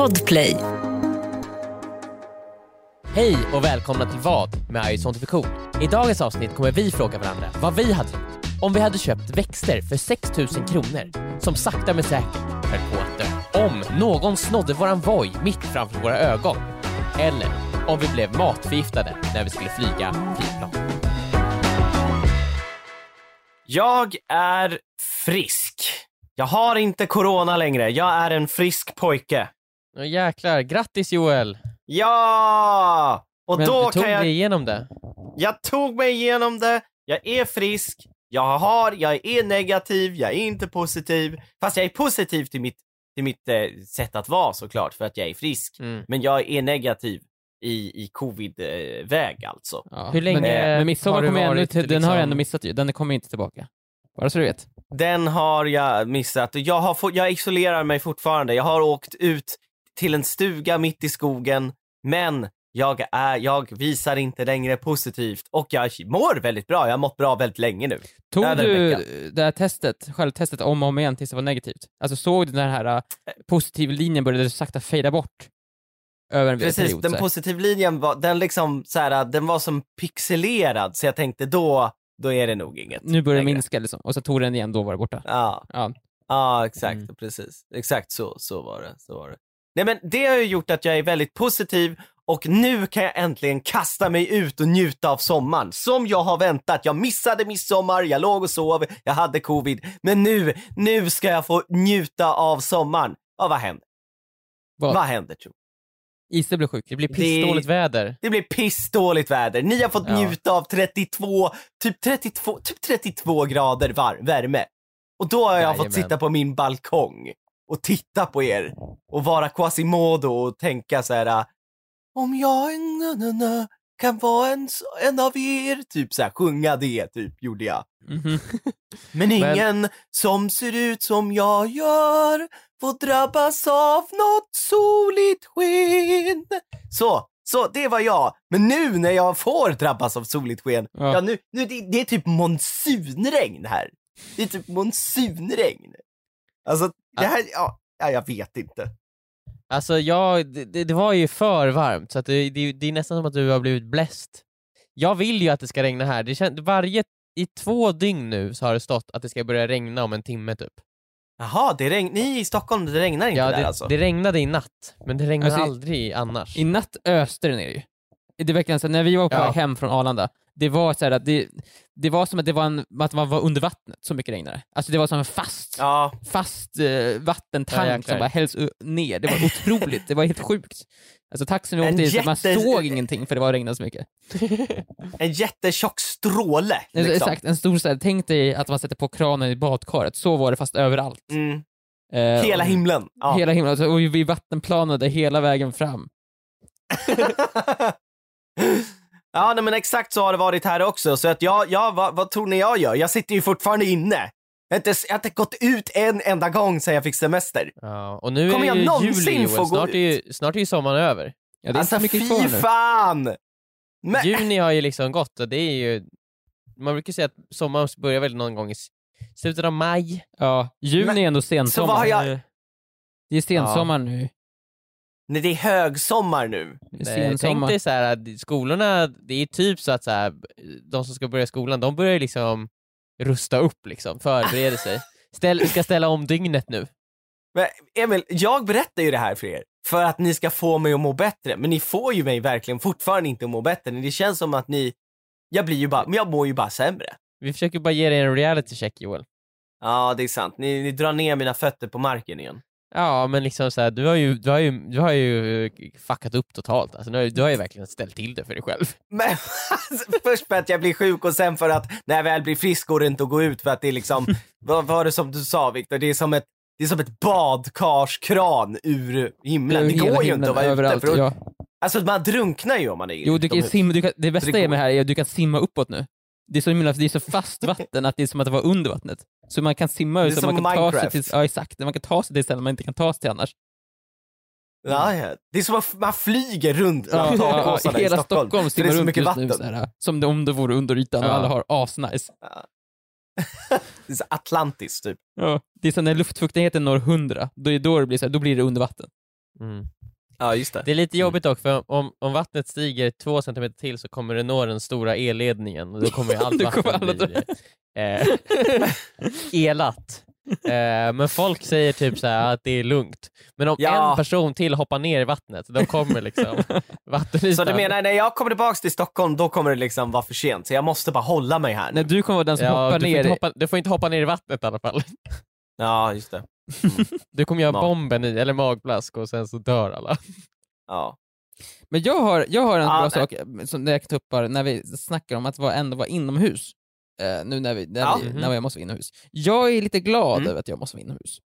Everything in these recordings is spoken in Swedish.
Podplay. Hej och välkomna till Vad med iScientification. I dagens avsnitt kommer vi fråga varandra vad vi hade gjort om vi hade köpt växter för 6000 kronor som sakta men säkert höll på att dö. Om någon snodde våran voj mitt framför våra ögon. Eller om vi blev matförgiftade när vi skulle flyga flygplan. Jag är frisk. Jag har inte corona längre. Jag är en frisk pojke. Åh, jäklar, grattis Joel! Ja! Och Men då du tog kan jag... dig igenom det. Jag tog mig igenom det. Jag är frisk. Jag har, jag är negativ, jag är inte positiv. Fast jag är positiv till mitt, till mitt eh, sätt att vara såklart, för att jag är frisk. Mm. Men jag är negativ i, i covid-väg alltså. Ja. Hur länge men, har men midsommar du kommer ännu varit, till, den har jag liksom- ändå missat ju, den kommer inte tillbaka. Bara så du vet. Den har jag missat. Jag, har jag isolerar mig fortfarande. Jag har åkt ut till en stuga mitt i skogen, men jag, är, jag visar inte längre positivt och jag mår väldigt bra. Jag har mått bra väldigt länge nu. Tog du det här testet, självtestet om och om igen tills det var negativt? Alltså såg du den här uh, positiv linjen började sakta fejda bort? Över en Precis, period? den så här? positivlinjen var, den liksom så här, den var som pixelerad så jag tänkte då, då är det nog inget. nu börjar det minska liksom, och så tog den igen, då var det borta. Ja, Ja. ja exakt, Mm. precis. Exakt så, så var det. Så var det. Nej men det har ju gjort att jag är väldigt positiv och nu kan jag äntligen kasta mig ut och njuta av sommaren. Som jag har väntat. Jag missade midsommar, jag låg och sov, jag hade covid. Men nu, nu ska jag få njuta av sommaren. Ja, vad händer? Vad? Vad händer tro? Ise blev sjuk. Det blir pissdåligt väder. Det blir pissdåligt väder. Ni har fått Ja. njuta av 32, typ 32, typ 32 grader var, värme. Och då har jag Jajamän. fått sitta på min balkong och titta på er och vara Quasimodo och tänka så här. äh, Om jag na, na, na, kan vara en, en av er, typ så här, sjunga det, typ, gjorde jag. Mhm. Men ingen som ser ut som jag gör får drabbas av något soligt sken. Så, så det var jag. Men nu när jag får drabbas av soligt sken, ja, Ja. nu, nu det, det är typ monsunregn här. Det är typ monsunregn. Alltså, det här, ja, ja jag vet inte. Alltså jag, det, det- var ju för varmt så att det, det, det är nästan som att du har blivit bläst. Jag vill ju att det ska regna här. Det kän, varje, I två dygn nu så har det stått att det ska börja regna om en timme typ. Jaha, det regn, ni i Stockholm, det regnar inte Ja, där det, alltså? det regnade i natt, men det regnar Alltså, i- aldrig annars. I natt öste det ner ju. Det verkligen så när vi var på Ja. hem från Arlanda, det var så här att det, det var som att det var, en, att man var under vattnet, så mycket regnade Alltså det var som en fast, Ja, fast eh, Ja, vattentank jäklar. som bara hälls ner. Det var otroligt, det var helt sjukt. Alltså taxin vi åkte i, så man jätte- såg ingenting för det var regnade så mycket. en jättetjock stråle. Alltså, Liksom. Exakt, en stor så här, tänk dig att man sätter på kranen i badkaret, så var det fast överallt. Mm. Eh, Hela himlen. Ja. Hela himlen, alltså, och vi vattenplanade hela vägen fram. ja, nej, men exakt så har det varit här också. Så att jag, jag vad, vad tror ni jag gör? Jag sitter ju fortfarande inne. Jag har inte, jag har inte gått ut en enda gång sedan jag fick semester. Ja, och nu Kommer är jag det ju någonsin juli få Joel, gå snart är, ju, snart är ju sommaren över. Ja, det är alltså inte så mycket fy fan! Men, Juni har ju liksom gått och det är ju, man brukar säga att sommaren börjar väl någon gång i slutet av maj. Ja, juni Men- är ändå så vad sensommar. har jag... Det är sensommar nu. Nej, det är högsommar nu. Nej, Tänk dig så här, att skolorna, det är typ så att så här, de som ska börja skolan, de börjar ju liksom rusta upp liksom, förbereder sig. Ställ, ska ställa om dygnet nu. Men Emil, jag berättar ju det här för er för att ni ska få mig att må bättre. Men ni får ju mig verkligen fortfarande inte att må bättre. Det känns som att ni... Jag blir ju bara... Men jag mår ju bara sämre. Vi försöker bara ge dig en reality check Joel. Ja, det är sant. Ni, ni drar ner mina fötter på marken igen. Ja, men liksom så här, du har ju, du har ju, du har ju eh, fuckat upp totalt. Alltså, du, har, ju- du har ju verkligen ställt till det för dig själv. Men alltså, först för att jag blir sjuk och sen för att när jag väl blir frisk går det inte att gå ut för att det är liksom, vad var det som du sa Viktor? Det är som ett, det är som ett badkarskran ur himlen. Det går ju inte att vara överallt, ute. För att, ja. Alltså man drunknar ju om man är Jo, du kan simma, du kan, det bästa är med det här är att du kan simma uppåt nu. Det är så, himla, det är så fast vatten att det är som att det var under vattnet. Så man kan simma är så som man kan ta sig Minecraft. till, ja exakt, man kan ta sig till ställen man inte kan ta sig till annars. Ja, ja. Det är som att man flyger runt Ja, bland ja, i hela Stockholm. Stockholm det simmar är så runt mycket just vatten. nu såhär, som om det vore under ytan och Ja. alla har asnice. Det är så Atlantis typ. Ja. Det är så när luftfuktigheten når 100, då, är då, det blir så här, då blir det under vatten. Mm. Ja, just det. Det är lite jobbigt dock, för om, om vattnet stiger två centimeter till så kommer det nå den stora elledningen och då kommer ju allt vatten bli eh, elat. Eh, men folk säger typ så här att det är lugnt. Men om Ja. en person till hoppar ner i vattnet, då kommer liksom vattenytan. Så du menar när jag kommer tillbaks till Stockholm, då kommer det liksom vara för sent. Så jag måste bara hålla mig här. När du kommer vara den som ja, hoppar du, får ner inte i- hoppa, du får inte hoppa ner i vattnet i alla fall. Ja, just det. Du kommer göra Ja. bomben i, eller magplask och sen så dör alla. Ja. Men jag har, jag har en Ja, bra nej. sak som jag kan ta när vi snackar om att vara, ändå vara inomhus. Eh, nu när, vi, när, Ja. vi, Mhm. när jag måste vara inomhus. Jag är lite glad Mm. över att jag måste vara inomhus.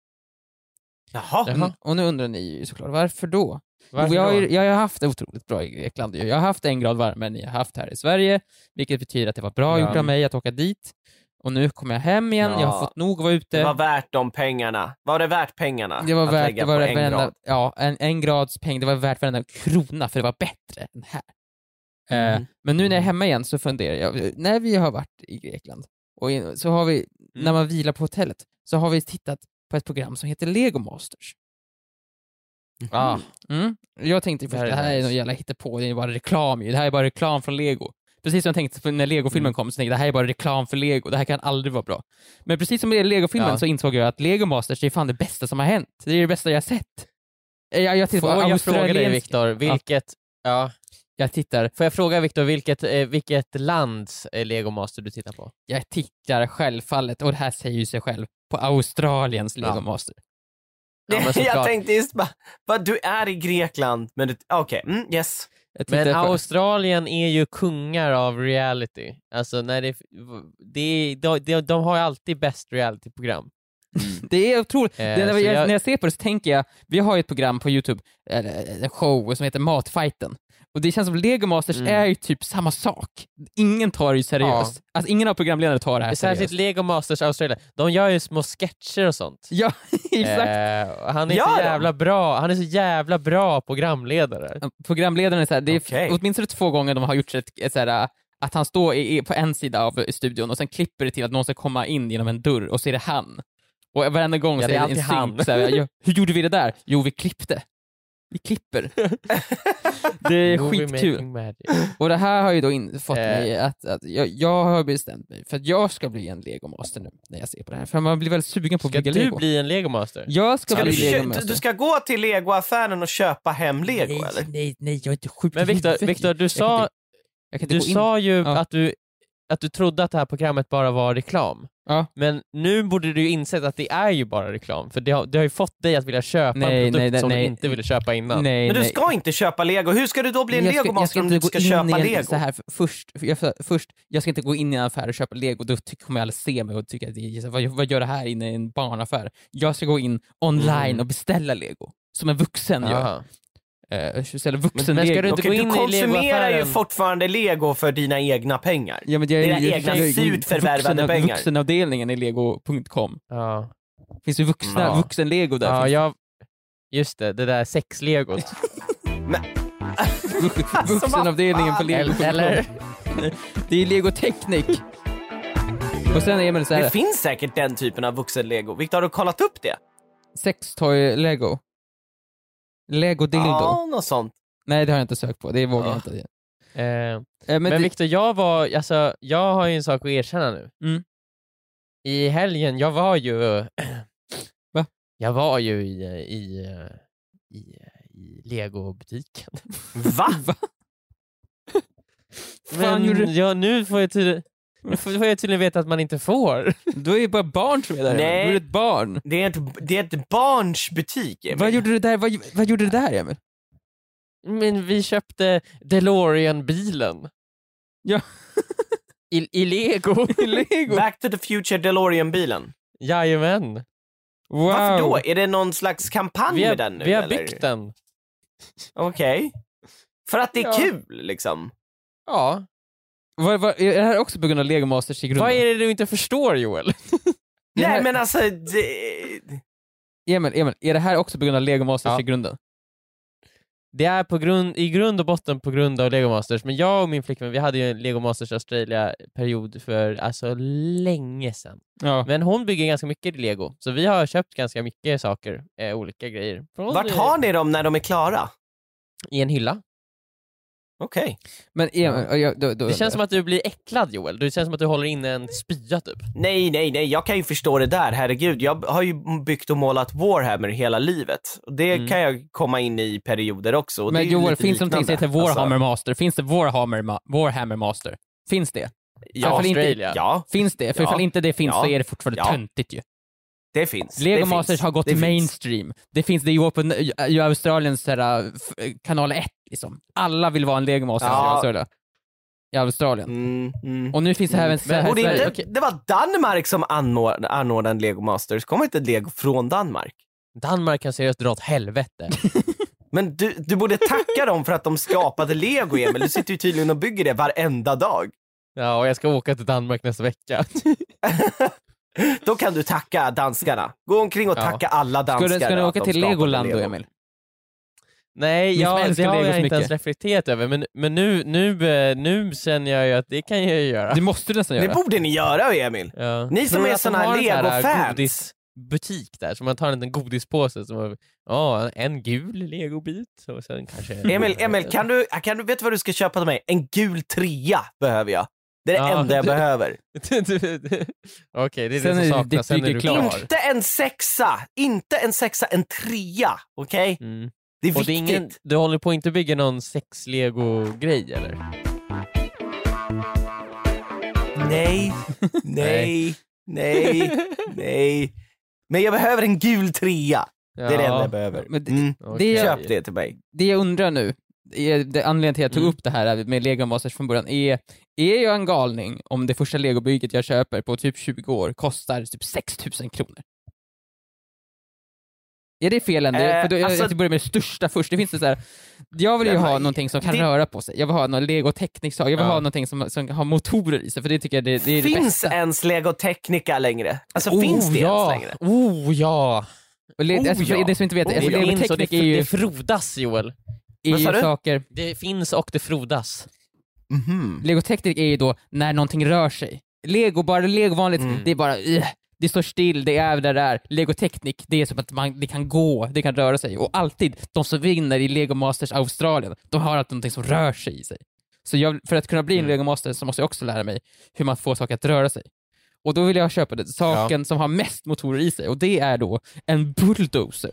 Jaha. Jaha. Mm. Och nu undrar ni ju såklart, varför då? Varför jag, har jag har haft det otroligt bra i Grekland. Jag har haft en grad varmare än jag har haft här i Sverige, vilket betyder att det var bra Ja. gjort av mig att åka dit. Och nu kommer jag hem igen, jag har Ja. fått nog att vara ute. Det var värt de pengarna. Var det värt pengarna? Det var att värt, det var värt en grad? ja, en, en grads peng, det var värt varenda krona för det var bättre än här. Eh, Mm. men nu när jag är hemma igen så funderar jag, när vi har varit i Grekland, och in, så har vi, när man vilar på hotellet, så har vi tittat på ett program som heter Lego Masters. Ah, Mm. Jag tänkte först, Det här är någon jävla hittepå, det är bara reklam ju. Det här är bara reklam från Lego. Precis som jag tänkte när Lego-filmen Mm. kom, så tänkte jag det här är bara reklam för Lego, det här kan aldrig vara bra. Men precis som med Lego-filmen Ja. så insåg jag att Lego Masters är fan det bästa som har hänt. Det är det bästa jag har sett. Jag, jag tittar får jag fråga dig Viktor, vilket, ja. Jag tittar, får jag fråga Viktor vilket, eh, vilket lands eh, Lego Master du tittar på? jag tittar självfallet, och det här säger ju sig själv, på Australiens Lego Ja. Master. Ja, jag tänkte just bara, vad, du är i Grekland, men du, okej, mm, yes. Men Australien är ju kungar av reality. Alltså när det, det, de, de, de har ju alltid bäst realityprogram. Det är otroligt. Eh, det, när, jag, jag- när jag ser på det så tänker jag, vi har ju ett program på Youtube, eller en show som heter Matfighten. Och det känns som Lego Masters Mm. är ju typ samma sak. Ingen tar det ju seriöst. Alltså ingen av programledarna tar det här Särskilt seriöst. Lego Masters Australien. De gör ju små sketcher och sånt. Ja, exakt. Eh, han är Gör så de? jävla bra, han är så jävla bra programledare. Programledaren är såhär, det är Okej. åtminstone två gånger de har gjort ett, ett såhär, att han står i, på en sida av studion och sen klipper det till att någon ska komma in genom en dörr och så är det han. Och varenda gång Ja, så är det en synk, ja, hur gjorde vi det där? Jo, vi klippte. Vi klipper. det är Movie skitkul. Och det här har ju då in, fått Eh. mig att, att jag, jag har bestämt mig för att jag ska bli en legomaster nu när jag ser på det här. För man blir väldigt sugen på att Ska bygga du lego. bli en Lego Master? Jag ska, Ska bli du, legomaster. du, du ska gå till legoaffären och köpa hem lego nej, eller? nej, nej, jag är inte sjuk Men Viktor, du Jag kan sa, inte- jag kan inte du sa ju Ja. att, du, att du trodde att det här programmet bara var reklam. Ja. Men nu borde du ju insett att det är ju bara reklam, för det har, det har ju fått dig att vilja köpa Nej, en produkt nej, nej, som nej. du inte ville köpa innan. Nej, Men du nej. ska inte köpa lego, hur ska du då bli en jag jag legomaster ska om inte du gå ska köpa en, lego? så här, för- först, för jag, för, först, jag ska inte gå in i en affär och köpa lego, då kommer alla se mig och tycka att det vad, vad gör det här inne i en barnaffär? Jag ska gå in online Mm. och beställa lego, som en vuxen gör. Eh, beställa vuxen Men ska du inte Okej, gå du in i konsumerar ju legoaffären? fortfarande lego för dina egna pengar. Ja, men jag, Dina jag- egna jag- surt förvärvade vuxen- pengar. Vuxenavdelningen i lego.com. Ja. Finns ju vuxna, Ja. vuxen-lego där. ja, jag... Just det, det där sexlegot. det. Vuxenavdelningen på fan? lego.com. Eller? Det är Lego Technic. Och sen är man så Det här, finns säkert den typen av vuxen-lego. Victor, har du kollat upp det? sextoy Lego. Dildo. Ja, något sånt. Nej, det har jag inte sökt på. Det vågar jag Ja. inte. Eh, Eh, men men det, Viktor, jag var, alltså, jag har ju en sak att erkänna nu. Mm. I helgen, jag var ju... Va? Jag var ju i, i, i, i legobutiken. Va? Fan, Men gjorde du- ja, nu får jag tydligen nu får jag tydligen veta att man inte får. du är ju bara barn som är där. Nej. Du är ett barn. Det är ett, det är ett barns butik, Emil. Vad gjorde du där, vad, vad gjorde du där Emil? Men vi köpte DeLorean-bilen. Ja. I, I lego. Lego? Back to the future DeLorean-bilen. Jajamän. Wow. Varför då? Är det någon slags kampanj Vi har, med den nu? vi har eller? byggt den. Okej. För att det är Ja. kul, liksom. Ja. Vad, vad, är det här också på grund av Lego Masters i grunden? Vad är det du inte förstår Joel? Det här- Nej, men alltså... Det... Emil, Emil, är det här också på grund av Lego Masters Ja. i grunden? Det är på grund, i grund och botten på grund av Lego Masters, men jag och min flickvän vi hade ju en Lego Masters Australia-period för alltså länge sedan. Ja. Men hon bygger ganska mycket Lego, så vi har köpt ganska mycket saker, eh, olika grejer. Från, Vart har ni dem när de är klara? I en hylla. Okej. Men Emil, ja. då, då, Det känns som att du blir äcklad Joel, det känns som att du håller inne en spya typ. Nej, nej, nej, jag kan ju förstå det där, herregud. Jag har ju byggt och målat Warhammer hela livet. Det Mm. kan jag komma in i perioder också. Men Joel, finns det någonting som heter Warhammer Alltså, Master? Finns det Warhammer, Ma- Warhammer Master? Finns det? ja, Ifall inte- Australia. ja, Finns det? För Ja. ifall inte det finns Ja. så är det fortfarande Ja. töntigt ju. Det finns. Lego det Masters finns. har gått det till finns. mainstream. Det finns, det går på i Australiens här, kanal 1 liksom. Alla vill vara en Lego Master Ja. i Australien. Mm, mm. Och nu finns det även så här Och det, i är Sverige. inte, det var Danmark som anordnade, anordnade en Lego Masters. Kommer inte Lego från Danmark? Danmark kan seriöst dra åt helvete. Men du, du borde tacka dem för att de skapade Lego, Emil. Du sitter ju tydligen och bygger det varenda dag. ja, och jag ska åka till Danmark nästa vecka. Då kan du tacka danskarna. Gå omkring och Ja. tacka alla danskar. Ska du, ska du åka till Legoland då. Emil? Nej, jag, det har jag inte ens mycket. reflekterat över, men, men nu, nu, eh, nu känner jag ju att det kan jag ju göra. Det måste du nästan Det göra. borde ni göra, Emil. Ja. Ni som Tror är såna här har en sån här Lego-fans? godisbutik där, så man tar en liten godispåse, som, ja, en gul legobit och sen kanske... Emil, Emil kan du, kan du, vet du vad du ska köpa till mig? En gul trea behöver jag. Det är det Ja, enda jag du- behöver. Okej, det är Sen det som saknas, sen är du klar. Inte en sexa, inte en sexa, en trea. Okej? Mm. Det är Och det är viktigt. ingen, du håller på att inte bygga någon sex-lego-grej eller? Nej, nej, nej, nej. Men jag behöver en gul trea. Det är det enda jag behöver. Mm. Det, jag, Köp det till mig. det jag undrar nu, är, det anledningen till att jag tog Mm. upp det här med Lego Masters från början, är, är jag en galning om det första legobygget jag köper på typ 20 år kostar typ 6000 kronor? Är det fel ändå? Eh, För då, jag, alltså- jag börjar med det största först. Det finns det så här, jag vill ju ha någonting som kan det- röra på sig. Jag vill ha någon Lego Technic-sak. Jag vill Ja. ha någonting som, som har motorer i sig, för det tycker jag det, det är det Finns bästa. ens Lego Technica längre? Alltså oh, finns det ja. ens längre? Oh ja! Och le, Oh, alltså, för ja. det som inte vet, Oh, alltså, det ja. Lego finns och det, Technic är ju, det frodas Joel. Är ju saker, Det finns och det frodas. Mhm. Lego Technic är ju då när någonting rör sig. Lego, bara Lego vanligt, Mm. det är bara uh, det står still, det är där det är. Lego Technic, det är som att man, det kan gå, det kan röra sig. Och alltid, de som vinner i Lego Masters Australien, de har alltid någonting som rör sig i sig. Så jag, för att kunna bli en Mm. Lego Master så måste jag också lära mig hur man får saker att röra sig. Och då vill jag köpa det, saken som har mest motorer i sig, och det är då en bulldozer.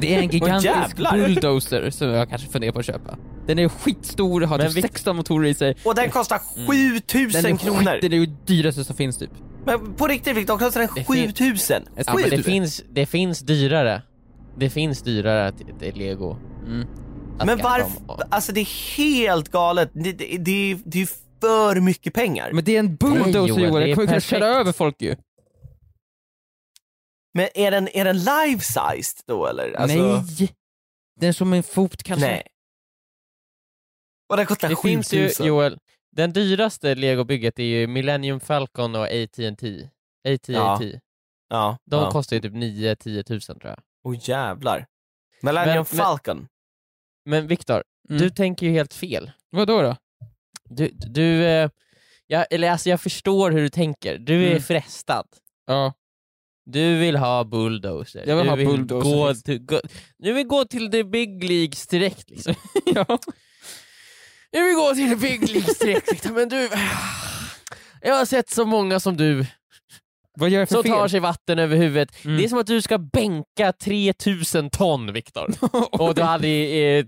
Det är en gigantisk jävlar. bulldozer som jag kanske funderar på att köpa. Den är skitstor, har typ vi- 16 motorer i sig. Och den kostar Den 7000 är kronor. skit, det är ju dyraste som finns typ. Men på riktigt Viktor, kostar den Det fin- 7000? Ja, men det, 7000? finns, det finns dyrare. Det finns dyrare till, lego. Mm. att Men varför? dem. Alltså det är helt galet. Det, det, det, är- det är för mycket pengar. Men det är en bulldozer Joel, är jag kommer kunna köra över folk ju. Men är den, är den life-sized då eller? Alltså, Nej! Den är som en fot kanske. Nej. Och den kostar Det finns ju, 7000. Joel, den dyraste legobygget är ju Millennium Falcon och AT&T. AT&T. Ja. Ja. De ja. kostar ju typ 9-10 tusen tror jag. Åh jävlar. Millennium Men- men- Falcon. Men Viktor, Mm. du tänker ju helt fel. Vadå då? Du, du eh, jag, eller alltså jag förstår hur du tänker. Du är Mm. frestad. Ja. Du vill ha bulldozer. Jag vill du ha bulldozer, Gå liksom. till, gå, du vill gå till the big leagues direkt liksom. ja. Jag vill gå till the big leagues direkt liksom. men du... Jag har sett så många som du Vad gör jag för som fel? tar sig vatten över huvudet. Mm. Det är som att du ska bänka 3000 ton Viktor. och du hade, eh,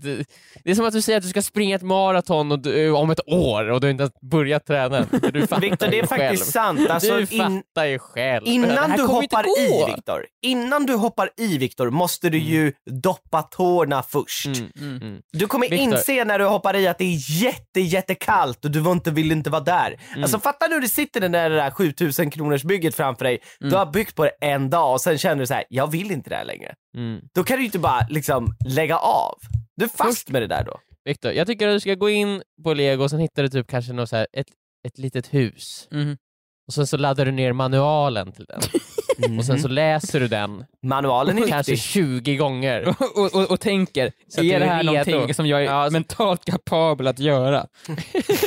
det är som att du säger att du ska springa ett maraton och du, om ett år och du har inte ens börjat träna. Fattar Viktor, det är faktiskt själv. sant. Alltså, du in, fattar ju själv. Det innan du hoppar i Viktor, innan du hoppar i Viktor måste du ju doppa tårna först. Mm, Mm. mm. Du kommer Viktor. inse när du hoppar i att det är jätte, jättekallt och du vill inte, vill inte vara där. Mm. Alltså fatta nu du sitter den där, det där 7000 kronors bygget framför dig, Mm. du har byggt på det en dag och sen känner du så här: jag vill inte det här längre. Mm. Då kan du ju inte bara liksom lägga av. Du är fast med det där då. Viktor, jag tycker att du ska gå in på lego och sen hittar du typ kanske något så här, ett, ett litet hus. Mhm. Och sen så laddar du ner manualen till den. och sen så läser du den Manualen är kanske viktig. 20 gånger. och, och, och tänker, Så att du är det är här redo. någonting som jag är Ja, så- mentalt kapabel att göra?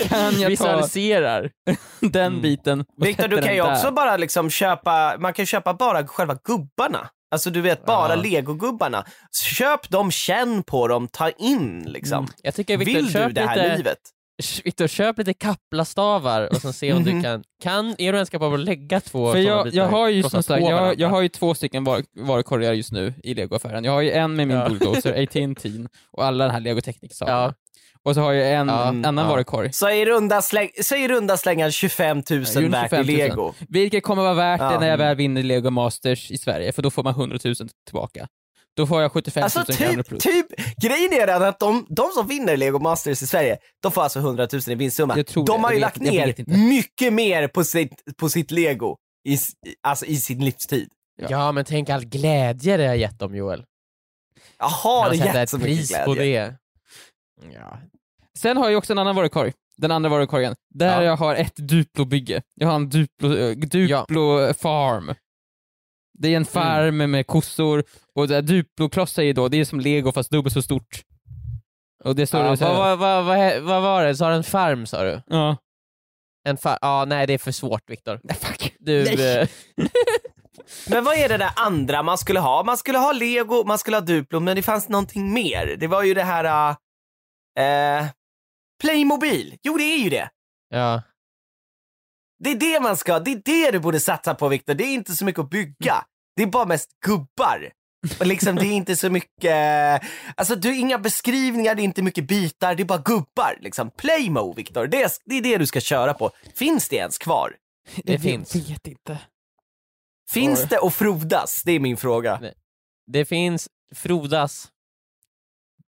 kan jag ta Visualiserar. den Mm. biten och Viktor, sätta du kan den ju där? också bara liksom köpa, man kan köpa bara själva gubbarna. Alltså du vet, bara Ja. legogubbarna. Köp dem, känn på dem, ta in liksom. Mm. Jag tycker Victor, Vill du köp det här lite, livet? Victor, köp lite kaplastavar och sen se om du Mhm. kan, kan, är du ens kapabel att lägga två För jag, bitar jag har ju som sagt, jag, jag har ju två stycken var, varukorgar just nu i legoaffären. Jag har ju en med min Ja. bulldozer, AT&T och alla den här legotekniksakerna. Ja. Och så har jag en Ja, annan ja. varukorg. Så i runda, släng, så i runda slängar 25 000 Ja, runt värt i 25 000. lego. Vilket kommer vara värt det när jag väl vinner Lego Masters i Sverige, för då får man 100 000 tillbaka. Då får jag 75 000 Alltså kronor typ, plus. typ, grejen är den att de, de som vinner Lego Masters i Sverige, de får alltså 100 000 i vinstsumma. De det. har ju Jag lagt vet- jag ner mycket mer på sitt, på sitt Lego i, alltså i sin livstid. Ja men tänk all glädje det har gett dem Joel. Jag har Kan sätta gett ett så mycket glädje. på det. Ja. Sen har jag också en annan varukorg, den andra varukorgen, där Ja. jag har ett Duplo-bygge. Jag har en Duplo, eh, Duplo farm. Det är en farm med kossor, och Duplo-klossar är då, det är som lego fast dubbelt så stort. Och det står Ja, vad, vad, vad, vad, vad var det? Sa du en farm sa du? ja. En far- ja, nej det är för svårt Viktor. Nej, fuck. Du, Nej. eh, Men vad är det där andra man skulle ha? Man skulle ha Lego, man skulle ha Duplo, men det fanns någonting mer. Det var ju det här... Uh, Playmobil. Jo, det är ju det. ja. Det är det man ska, det är det du borde satsa på Viktor. Det är inte så mycket att bygga. Det är bara mest gubbar. Och liksom det är inte så mycket, alltså du inga beskrivningar, det är inte mycket bitar, det är bara gubbar. Liksom. Playmo Viktor, det, är- det är det du ska köra på. Finns det ens kvar? Det jag finns. vet inte. Finns Oj. det och frodas? Det är min fråga. Nej. Det finns Frodas.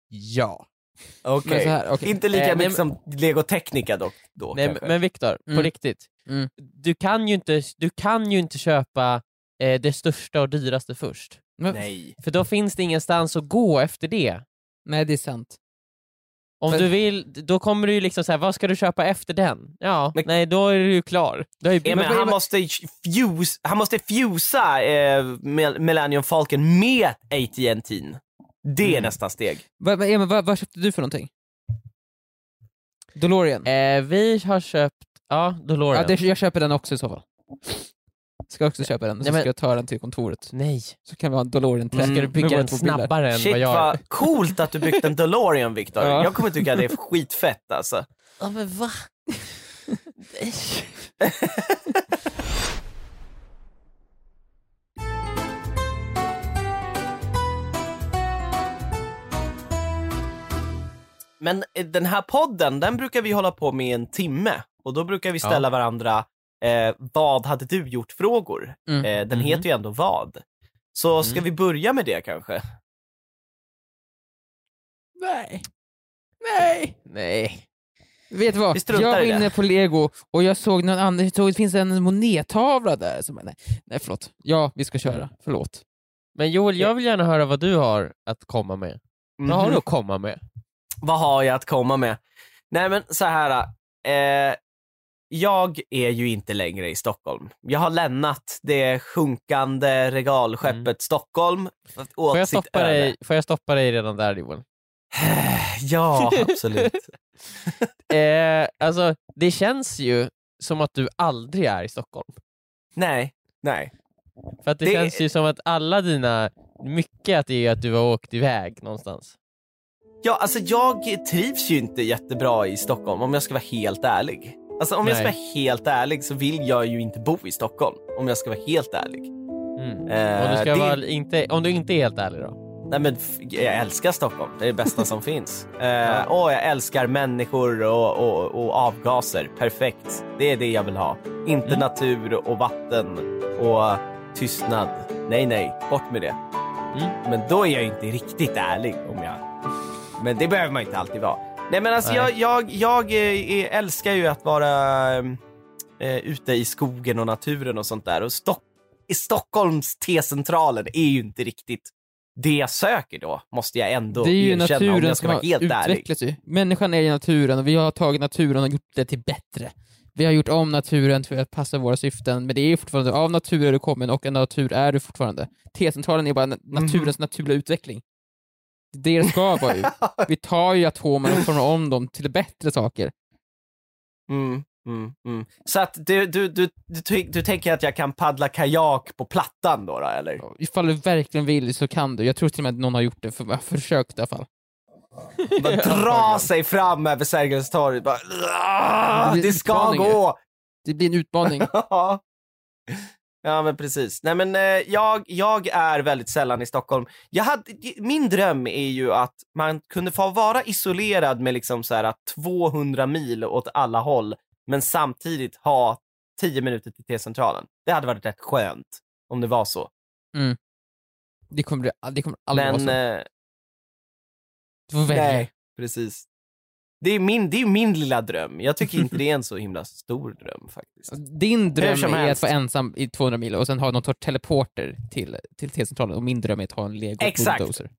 Ja. Okej. Här, okej. Inte lika Eh, mycket som Lego Technica dock. Då, Nej, kanske. men Viktor, på Mm. riktigt. Mm. Du, kan ju inte, du kan ju inte köpa eh, det största och dyraste först. Men, Nej. För då finns det ingenstans att gå efter det. nej, det är sant. Om Men- du vill, då kommer du ju liksom säga vad ska du köpa efter den? Ja, Men- nej då är du ju klar. Ju Ja, men men- han, måste ju fuse, han måste fusa eh, Mil- Millennium Falcon med AT&T. Det är Mm. nästa steg. Vad, vad, Emil, vad, vad köpte du för någonting? DeLorean? eh, vi har köpt, ja, DeLorean. ja, det, jag köper den också i så fall. Ska också köpa den, och så Ja, men- ska jag ta den till kontoret. Nej, Så kan vi ha en DeLorean Mm. ska du bygga våra den två bilar. snabbare än Shit vad jag vad coolt att du byggt en DeLorean Viktor. Ja. Jag kommer tycka det är skitfett alltså. Ja men va? Men eh, den här podden, den brukar vi hålla på med i en timme. Och då brukar vi ställa varandra eh, vad hade du gjort frågor. Mm. Eh, den heter ju ändå vad. Så ska Mm. vi börja med det kanske? Nej. Nej. Nej. Vet du vad? Jag var inne på lego och jag såg någon annan, jag såg det finns en monettavla där. Som, nej, nej förlåt. Ja, vi ska köra. Förlåt. Men Joel, jag vill gärna höra vad du har att komma med. Vad har Mhm. du att komma med? Vad har jag att komma med? Nej men så här. Eh, jag är ju inte längre i Stockholm. Jag har lämnat det sjunkande regalskeppet Mm. Stockholm. Åt Får jag, sitt stoppa öde. dig, får jag stoppa dig redan där Joel? Ja, absolut. Eh, alltså, det känns ju som att du aldrig är i Stockholm. nej, nej. För att det, Det- känns ju som att alla dina, mycket att det är att du har åkt iväg någonstans. Ja, alltså jag trivs ju inte jättebra i Stockholm om jag ska vara helt ärlig. Alltså om jag ska Nej. vara helt ärlig så vill jag ju inte bo i Stockholm. Om jag ska vara helt ärlig. Mm. Eh, om, du ska det- vara inte, om du inte är helt ärlig då? Nej men jag älskar Stockholm, det är det bästa som finns. Eh, och jag älskar människor och, och, och avgaser, perfekt. Det är det jag vill ha. Inte Mm. natur och vatten och tystnad. Nej, nej, bort med det. Mm. Men då är jag inte riktigt ärlig om jag... Men det behöver man inte alltid vara. Nej men alltså jag, jag, jag eh, älskar ju att vara eh, ute i skogen och naturen och sånt där. Och Stock, i Stockholms T-centralen är ju inte riktigt det jag söker då, måste jag ändå Det är ju erkänna naturen som har utvecklats ju. Människan är i naturen och vi har tagit naturen och gjort det till bättre. vi har gjort om naturen för att passa våra syften, men det är ju fortfarande av natur är du kommen och en natur är du fortfarande. T-centralen är bara na- naturens naturliga utveckling. Det är det det ska vara ju. Vi tar ju atomer och formar om dem till bättre saker. Mm, mm, mm. Så att du, du, du, du, du tänker att jag kan paddla kajak på plattan då, då eller? Ifall du verkligen vill så kan du. Jag tror till och med att någon har gjort det, för, försökt i alla fall. Bara dra sig fram över Sergels torg. Bara, "Ah, Det det ska utmaningar." gå! Det blir en utmaning. ja men precis. Nej men eh, jag, jag är väldigt sällan i Stockholm. Jag hade, min dröm är ju att man kunde få vara isolerad med liksom så här att 200 mil åt alla håll, men samtidigt ha 10 minuter till T-centralen. Det hade varit rätt skönt om det var så. Det kommer, det, det kommer aldrig men vara så. eh, Du får välja. nej, precis. Det är, min, det är min lilla dröm. Jag tycker inte det är en så himla stor dröm faktiskt. Din dröm är att helst. vara ensam i 200 mil och sen ha någon sorts teleporter till, till T-centralen och min dröm är att ha en lego Exakt. bulldozer.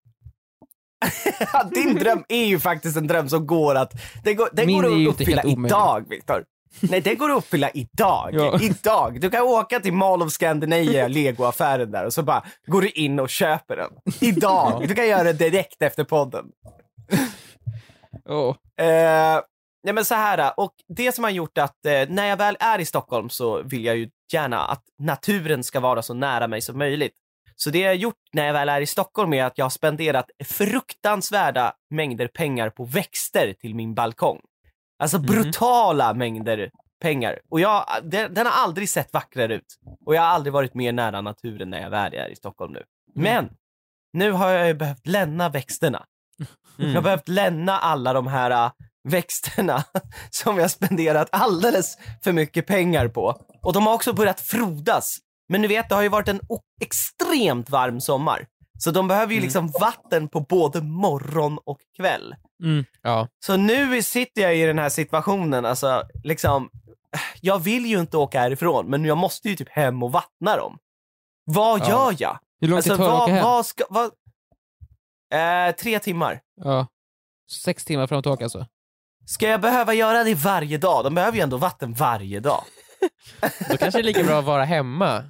Din dröm är ju faktiskt en dröm som går att, den går, den Min går att uppfylla idag Viktor. Nej, den går att uppfylla idag. Ja. Idag. Du kan åka till Mall of Scandinavia, legoaffären där och så bara går du in och köper den. Idag. Du kan göra det direkt efter podden. Åh. Eh, nej men så här, och det som har gjort att eh, när jag väl är i Stockholm så vill jag ju gärna att naturen ska vara så nära mig som möjligt. Så det jag har gjort när jag väl är i Stockholm är att jag har spenderat fruktansvärda mängder pengar på växter till min balkong. Alltså Mhm. brutala mängder pengar. Och jag, den, den har aldrig sett vackrare ut. Och jag har aldrig varit mer nära naturen när jag väl är i Stockholm nu. Men nu har jag ju behövt lämna växterna. Jag har behövt lämna alla de här äh, växterna som jag spenderat alldeles för mycket pengar på. Och de har också börjat frodas. Men ni vet, det har ju varit en extremt varm sommar. Så de behöver ju liksom vatten på både morgon och kväll. Mm. Ja. Så nu sitter jag i den här situationen, alltså liksom, jag vill ju inte åka härifrån, men jag måste ju typ hem och vattna dem. Vad Ja. gör jag? Hur lång Alltså tid tar det att vad, åka hem? vad ska, vad? Eh, tre timmar. Ja. Sex timmar fram och tillbaka alltså. Ska jag behöva göra det varje dag? De behöver ju ändå vatten varje dag. Då kanske det är lika bra att vara hemma.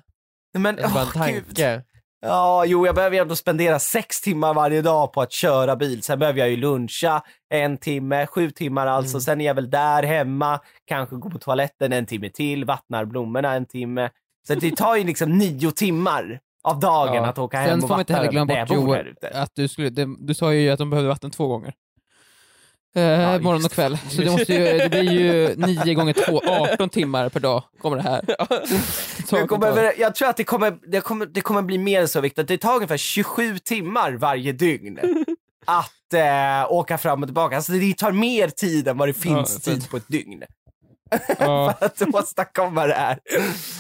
Men, Det är bara en åh, gud. tanke. Ja, jo, jag behöver ju ändå spendera sex timmar varje dag på att köra bil. Sen behöver jag ju luncha en timme, sju timmar alltså. Mm. Sen är jag väl där hemma, kanske gå på toaletten en timme till, vattnar blommorna en timme. Så det tar ju liksom nio timmar av dagen Ja. att åka Sen hem och får man inte heller glömma bort Joel, att du, skulle, det, du sa ju att de behövde vatten två gånger. Eh, just morgon och det. kväll. Så det, måste ju, det blir ju 9 gånger 2, 18 timmar per dag kommer det här. Jag, kommer, jag tror att det kommer, det, kommer, det kommer bli mer än så Viktor. Det tar ungefär 27 timmar varje dygn att eh, åka fram och tillbaka. Alltså det tar mer tid än vad det finns Ja, tid på ett dygn. Ja. För att åstadkomma det här.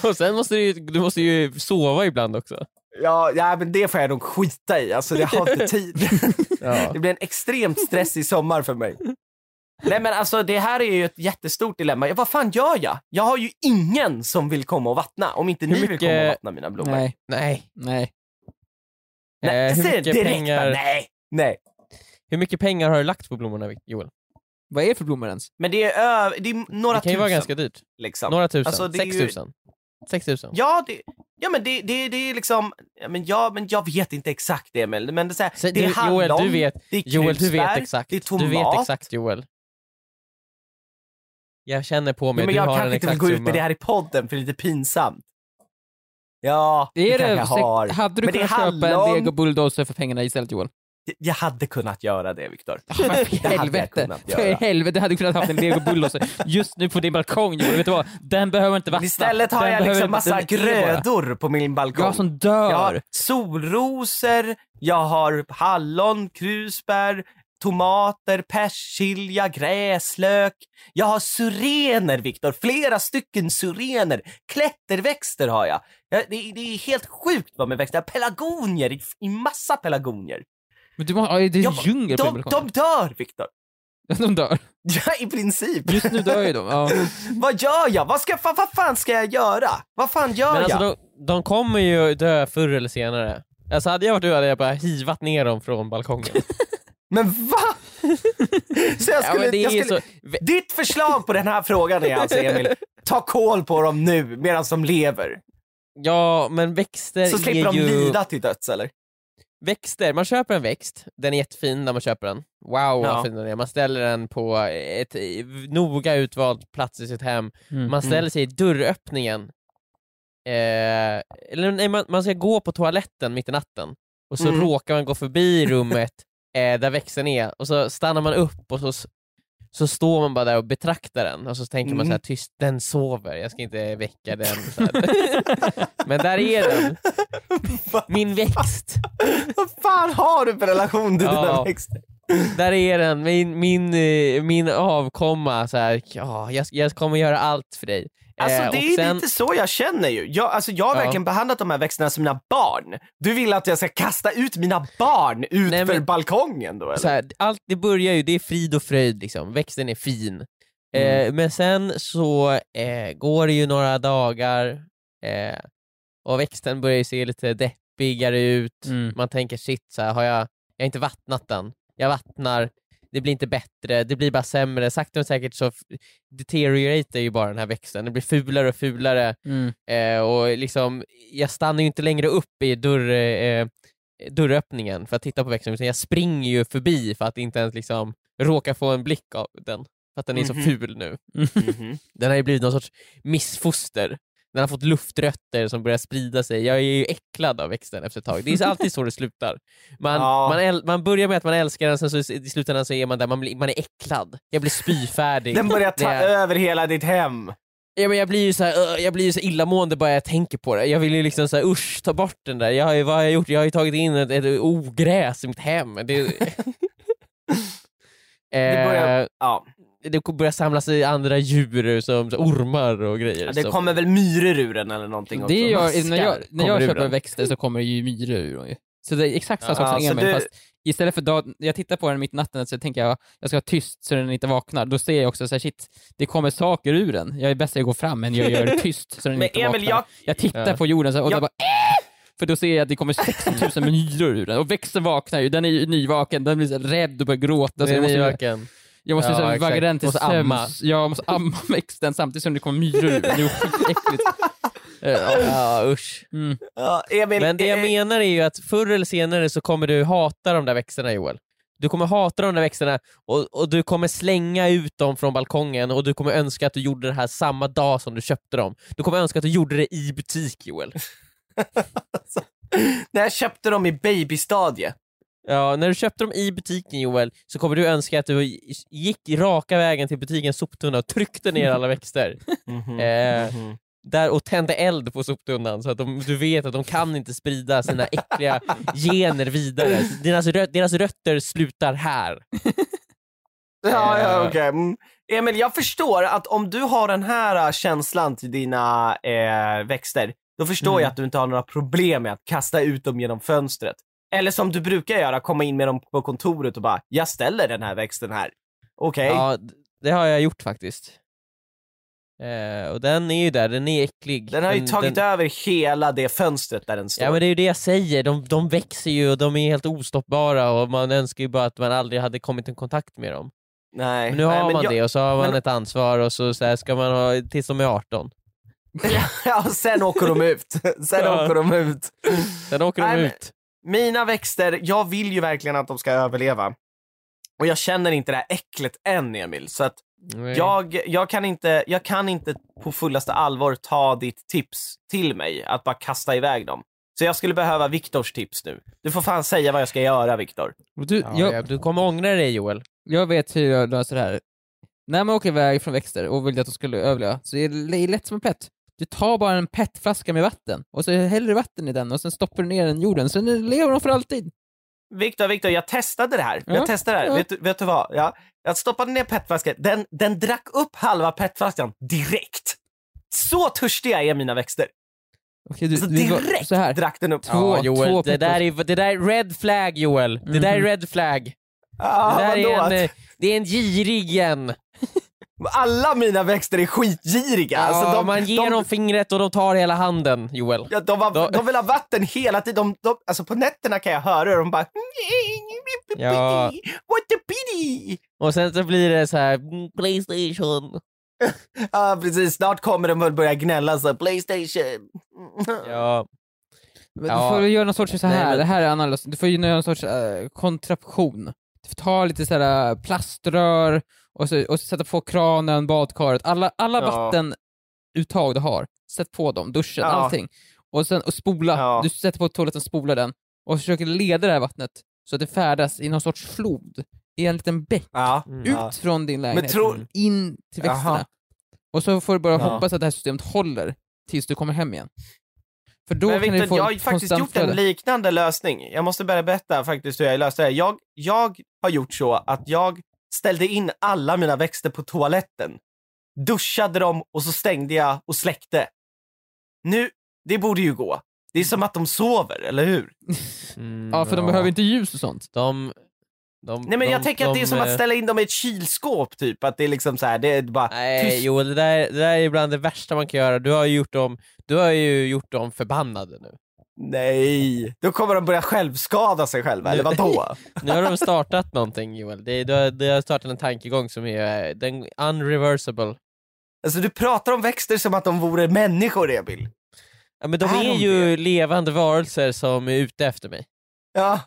Och sen måste du, du måste ju sova ibland också. Ja, ja, men det får jag nog skita i. Alltså jag har inte tid. Ja. Det blir en extremt stressig sommar för mig. Nej men alltså det här är ju ett jättestort dilemma. Ja, vad fan gör jag? Jag har ju ingen som vill komma och vattna om inte Hur ni vill komma och vattna mina blommor. Nej, Nej. nej. Nej, Eh, hur, mycket direkt pengar, bara, nej, nej. hur mycket pengar har du lagt på blommorna Joel? Vad är det för blommor ens? Men det är, ö- det är några Det kan ju tusen. vara ganska dyrt. liksom. Några tusen? Alltså, Sex ju- tusen? Sex tusen? Ja, det, ja men det, det, det är liksom, ja, men, ja, men jag vet inte exakt det men, men det är, så här, Så det är du- hallon, Joel, du vet, det är Joel, du vet krusbär, exakt. det är tomat. Du vet exakt Joel. Jag känner på mig, Ja, men du jag har en kanske inte vill exakt gå ut med det här i podden för det är lite pinsamt. Ja, det, Det är kanske det, jag har. hade du Men det är kunnat köpa en lego bulldozer för pengarna istället Joel? Jag hade kunnat göra det Viktor. För helvete, för helvete, du hade kunnat haft en lego bulldozer just nu på din balkong vet du vad? Den behöver inte vattna. Men istället har Den jag liksom massa är grödor på min balkong. Ja, som dör. Jag har solrosor, jag har hallon, krusbär, tomater, persilja, gräslök. Jag har syrener, Viktor. Flera stycken syrener. Klätterväxter har jag. det, det är helt sjukt vad med växter. Jag har pelargonier, i, i massa pelargonier. Men du, ja, det är Jag- djungel på De, de dör, Viktor. de dör. Ja, i princip. Just nu dör ju de. Ja. vad gör jag? Vad, ska, vad, vad fan ska jag göra? Vad fan gör Men jag? alltså de, de kommer ju dö förr eller senare. Alltså hade jag varit du hade jag bara hivat ner dem från balkongen. Men va? så jag ja, skulle, men det är jag ju skulle, så... Ditt förslag på den här frågan är alltså Emil, ta koll på dem nu medan de lever. Ja, men växter Så slipper är de ju... lida till döds eller? Växter, man köper en växt, den är jättefin när man köper den. Wow Ja. vad fin den är. Man ställer den på ett noga utvald plats i sitt hem. Mm. Man ställer sig i dörröppningen. Eh, eller nej, man, man ska gå på toaletten mitt i natten och så Mm. råkar man gå förbi rummet eh, där växten är och så stannar man upp och så, så står man bara där och betraktar den och så tänker man så här, Mm. tyst, den sover, jag ska inte väcka den. Här. Men där är den, min växt. Vad fan har du för relation till Ja. dina växter? Där är den, min, min, eh, min avkomma. Så här, ja, jag, jag kommer göra allt för dig. Alltså Eh, det är sen- lite så jag känner ju. Jag, alltså, jag har Ja. verkligen behandlat de här växterna som mina barn. Du vill att jag ska kasta ut mina barn ut Nej, för men- balkongen då eller? så här, allt det börjar ju, det är frid och fröjd liksom, växten är fin. Mm. Eh, men sen så eh, går det ju några dagar eh, och växten börjar ju se lite deppigare ut. Mm. Man tänker shit, så här, har jag, jag har inte vattnat den. Jag vattnar, det blir inte bättre, det blir bara sämre. Sakta men säkert så deterioratar ju bara den här växten. Det blir fulare och fulare. Mm. Eh, och liksom, jag stannar ju inte längre upp i dörr, eh, dörröppningen för att titta på växten, utan jag springer ju förbi för att inte ens liksom råka få en blick av den. För att den är så Mhm. ful nu. Mhm. Den har ju blivit någon sorts missfoster. Den har fått luftrötter som börjar sprida sig. Jag är ju äcklad av växten efter ett tag. Det är alltid så det slutar. Man, Ja. man, äl- man börjar med att man älskar den, sen så i slutändan så är man där, man, blir, man är äcklad. Jag blir spyfärdig. Den börjar ta är- över hela ditt hem. Ja, men jag blir ju så här, jag blir ju så illamående bara jag tänker på det. Jag vill ju liksom så här, usch, ta bort den där. Jag har ju, vad har jag gjort? Jag har ju tagit in ett, ett ogräs i mitt hem. Det, Det börjar- Eh, Ja. Det börjar samlas i andra djur som ormar och grejer. Det som- kommer väl myror ur den eller någonting också? Det gör, när jag, när jag köper den. växter så kommer det ju myror ur dem. Så det är exakt samma Ja, sak som så Emil, du- fast istället för dag, jag tittar på den mitt i natten så tänker jag jag ska vara tyst så den inte vaknar. Då ser jag också så här, shit, det kommer saker ur den. Jag är bäst att jag går fram än jag gör det tyst så den Men inte Emil, vaknar. jag, Jag tittar Ja. på jorden så här, och Jag- bara äh! För då ser jag att det kommer 60 000 myror ur den, och växten vaknar ju, den är ju nyvaken, den blir så rädd och börjar gråta. Så jag måste, nyvaken. Jag måste Ja, vagga den till Måste amma. sömns. Jag måste amma växten samtidigt som det kommer myror ur. Det är skitäckligt. Ja. Usch. Mm. ja, Emil, Men det jag eh, menar är ju att förr eller senare så kommer du hata de där växterna Joel. Du kommer hata de där växterna och, och du kommer slänga ut dem från balkongen och du kommer önska att du gjorde det här samma dag som du köpte dem. Du kommer önska att du gjorde det i butik Joel. när jag köpte dem i babystadie. Ja, när du köpte dem i butiken Joel så kommer du önska att du gick raka vägen till butikens soptunna och tryckte ner alla växter. Eh, Mhm. där och tände eld på soptunnan så att de, du vet att de kan inte sprida sina äckliga gener vidare. Deras, rö, deras rötter slutar här. Ja, ja Eh. okej. Mm. Emil, jag förstår att om du har den här äh, känslan till dina eh, växter, då förstår Mm. jag att du inte har några problem med att kasta ut dem genom fönstret. Eller som du brukar göra, komma in med dem på kontoret och bara, jag ställer den här växten här. Okej? Ja, d- det har jag gjort faktiskt. Eh, och den är ju där, den är äcklig. Den har ju tagit den, över hela det fönstret där den står. Ja men det är ju det jag säger, de, de växer ju och de är helt ostoppbara och man önskar ju bara att man aldrig hade kommit i kontakt med dem. Nej. Men nu har men man jag- det och så har man men- ett ansvar och så, så ska man ha tills de är 18. ja, sen åker de ut. Sen Ja. åker de ut. Sen åker de Nej, ut. Mina växter, jag vill ju verkligen att de ska överleva. Och jag känner inte det här äcklet än Emil, så att Nej. jag, jag, kan inte, jag kan inte på fullaste allvar ta ditt tips till mig, att bara kasta iväg dem. Så jag skulle behöva Viktors tips nu. Du får fan säga vad jag ska göra Viktor. Du, Ja, jag, ja, du kommer ångra dig Joel. jag vet hur jag löser det här. När man åker iväg från växter och vill att de skulle överleva, så är det lätt som en plätt. Du tar bara en petflaska med vatten, och så häller du vatten i den och sen stoppar du ner den i jorden, sen lever de för alltid. Viktor, Viktor, jag testade det här. Ja, Jag testade det här. ja. Vet, du- vet du vad? Ja, jag stoppade ner petflaskan. Den, den drack upp halva petflaskan direkt. Så törstiga är mina växter. Okej, du, Så du, var- direkt så här. drack den upp. Två- ja, Joel, två det, där är, det där är red flag Joel. Det där är Mhm. red flag. Ah, det, där är en, eh, det är en girig igen. Alla mina växter är skitgiriga. Ja, alltså, de, man ger de, dem fingret och de tar hela handen Joel. Ja, de, har, Då- de vill ha vatten hela tiden. De, de, alltså på nätterna kan jag höra hur de bara... Ja. What a pity! Och sen så blir det så här Playstation. Ja precis, snart kommer de väl börja gnälla så Playstation. Ja, Men Ja. Du får göra någon sorts så här, Nej, men- det här är lösning. Du får ju göra någon sorts äh, kontraktion. Du får ta lite så här äh, plaströr och så, och så sätta på kranen, badkaret, alla, alla Ja. vattenuttag du har, sätt på dem, duschen, Ja. allting. Och sen och spola, Ja. du sätter på toaletten, spolar den och försöker leda det här vattnet så att det färdas i någon sorts flod, i en liten bäck, Ja. Mm. ut Ja. från din lägenhet, tror- in till växterna. Jaha. Och så får du bara Ja. hoppas att det här systemet håller tills du kommer hem igen. För då Men kan du Victor, få jag har ju faktiskt gjort en liknande lösning. Jag måste börja berätta faktiskt hur jag löste det. Jag, jag har gjort så att jag ställde in alla mina växter på toaletten, duschade dem och så stängde jag och släckte. Nu, det borde ju gå. Det är som att de sover, eller hur? Mm, Ja, för de behöver inte ljus och sånt. De, de, Nej men jag de, tänker att det är som att eh, ställa in dem i ett kylskåp typ, att det är liksom så här, det är bara Nej tyst. Joel, det där, det där är ibland det värsta man kan göra. Du har ju gjort dem, du har ju gjort dem förbannade nu. Nej, då kommer de börja självskada sig själva, eller vadå? Nu har de startat någonting Joel. Det, du, har, startat en tankegång som är eh, den unreversible. Alltså du pratar om växter som att de vore människor, Emil. Ja, men de Är är de ju levande varelser som är ute efter mig. Ja,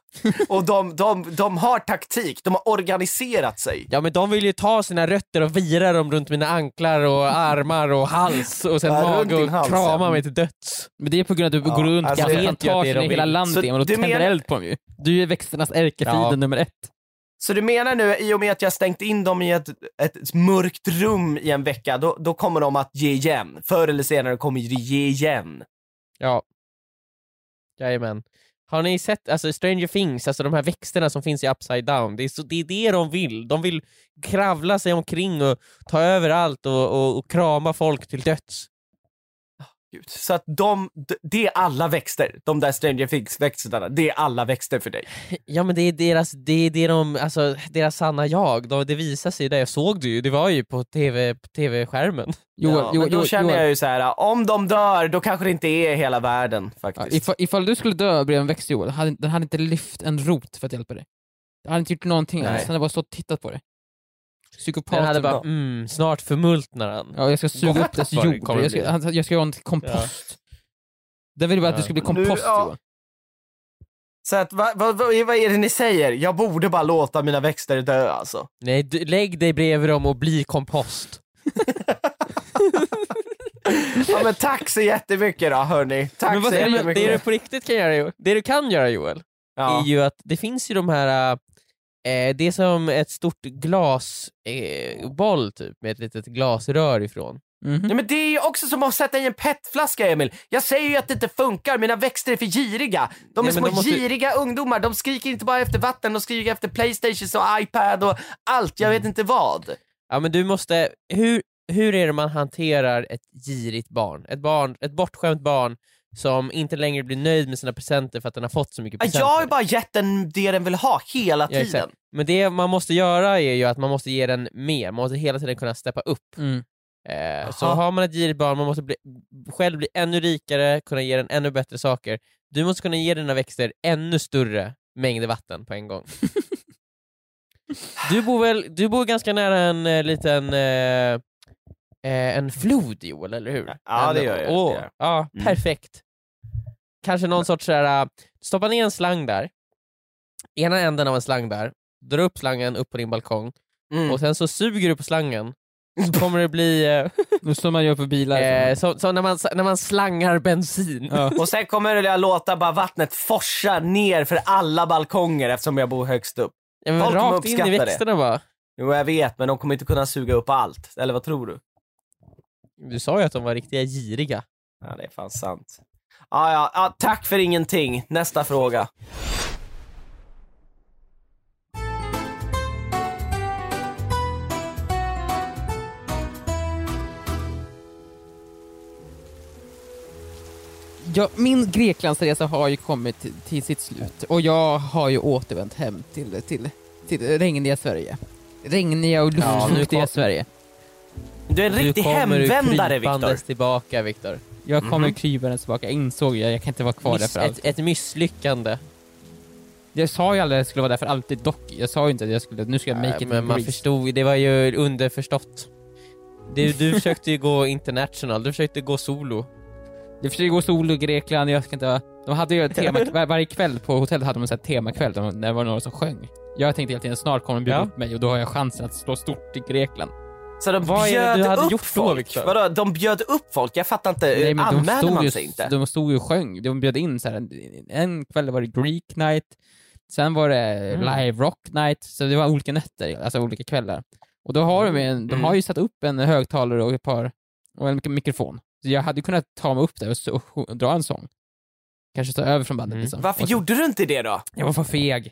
och de, de, de har taktik, de har organiserat sig. Ja men de vill ju ta sina rötter och vira dem runt mina anklar och armar och hals och sen Ja, mage och hals, krama ja. mig till döds. Men det är på grund av att du Ja, går runt alltså, plantagen de i hela landet och tänder eld på dem ju. Du är växternas ärkefiende Ja. nummer ett. Så du menar nu, i och med att jag stängt in dem i ett, ett mörkt rum i en vecka, då, då kommer de att ge igen. Förr eller senare kommer det ge igen. Ja. Jajamän. Har ni sett alltså Stranger Things, alltså de här växterna som finns i Upside Down? Det är, så, det är det de vill. De vill kravla sig omkring och ta över allt och, och, och krama folk till döds. Gud. Så att de, det är alla växter, de där Stranger Things-växterna, det är alla växter för dig. Ja men det är deras, det är det de, alltså, deras sanna jag, de, det visar sig där, jag såg det ju, det var ju på TV på TV-skärmen. Joel, ja, Joel, men då känner Joel. jag ju så här: om de dör, då kanske det inte är hela världen Ja, faktiskt. ifall, ifall du skulle dö bredvid en växt Joel, hade, den hade inte lyft en rot för att hjälpa dig. Den hade inte gjort någonting Nej. alls, den hade bara stått och tittat på dig. Psykopat. Den hade bara, mm, snart förmultnar han. Ja, jag ska suga upp dess jord, jag ska, han- jag ska göra honom till kompost. Den vill bara att du Ja. ska bli Nu- kompost ja. Joel. Så att, vad, vad, vad, är det ni säger? Jag borde bara låta mina växter dö alltså. Nej, du, lägg dig bredvid dem och bli kompost. Ja men tack så jättemycket då hörni. Tack Men vad, så det, jättemycket. det du på riktigt kan göra, det du kan göra Joel, ja. är ju att det finns ju de här, eh, det är som ett stort glasboll eh, typ, med ett litet glasrör ifrån. Mhm. Nej, men det är ju också som att sätta i en petflaska Emil. Jag säger ju att det inte funkar, mina växter är för giriga. De är Nej, men små de måste- giriga ungdomar, de skriker inte bara efter vatten, de skriker efter Playstations och iPad och allt, jag vet inte vad. Ja men du måste, hur, hur är det man hanterar ett girigt barn? Ett, barn, ett bortskämt barn som inte längre blir nöjd med sina presenter för att den har fått så mycket Ja, presenter. Jag har ju bara gett den det den vill ha hela Ja, tiden. exakt. Men det man måste göra är ju att man måste ge den mer, man måste hela tiden kunna steppa upp. Mm. Eh, så har man ett girigt barn, man måste bli, själv bli ännu rikare, kunna ge den ännu bättre saker. Du måste kunna ge dina växter ännu större mängder vatten på en gång. du, bor väl, du bor ganska nära en eh, liten eh, eh, en flod Joel, eller hur? Ja, en, det gör jag, Åh, det gör jag. Ja, Mm. perfekt. Kanske någon sorts såhär, äh, stoppa ner en slang där, ena änden av en slang där, dra upp slangen upp på din balkong, Mm. och sen så suger du på slangen, så kommer det bli eh, Nu som man gör på bilar. Eh, så, så när, man, när man slangar bensin. Ja. Och sen kommer jag låta bara vattnet forsa ner för alla balkonger eftersom jag bor högst upp. Ja, men Folk rakt in i uppskatta det. växterna bara. Jo jag vet, men de kommer inte kunna suga upp allt. Eller vad tror du? Du sa ju att de var riktiga giriga. Ja, det är fan sant. Ja, ja, ja, tack för ingenting. Nästa fråga. Ja, min Greklandsresa har ju kommit till, till sitt slut och jag har ju återvänt hem till, till, till regniga Sverige. Regniga och Ja, nu luftfuktiga kom- Sverige. Du är en Du riktig kommer hemvändare krypandes Viktor. tillbaka Viktor. Jag kommer Mhm. krypandes tillbaka, jag insåg jag, jag kan inte vara kvar där Miss, för alltid. ett, ett misslyckande. Jag sa ju aldrig att jag skulle vara där för alltid dock. Jag sa ju inte att jag skulle, nu ska jag make Nej, it men man Greece. förstod, det var ju underförstått. Du, du försökte ju gå international, du försökte gå solo. Jag försöker gå solo i Grekland, jag ska inte... De hade ju tema, var, varje kväll på hotellet hade de en temakväll där där det var några som sjöng. Jag tänkte hela tiden snart kommer de bjuda Ja. upp mig och då har jag chansen att slå stort i Grekland. Så de Vad är det bjöd du hade upp gjort då, folk? Victor? Vadå, de bjöd upp folk? Jag fattar inte. Nej, men de Anmälde stod, man ju, sig inte? de stod ju och sjöng, de bjöd in så här, en, en kväll var det Greek night, sen var det Mm. live rock night, så det var olika nätter, alltså olika kvällar. Och då har de, en, de Mm. har ju satt upp en högtalare och ett par, och en mik- mikrofon. Så jag hade ju kunnat ta mig upp där och, och, sj- och dra en sång. Kanske ta över från bandet Mm. liksom. Varför Och så- gjorde du inte det då? Jag var för feg.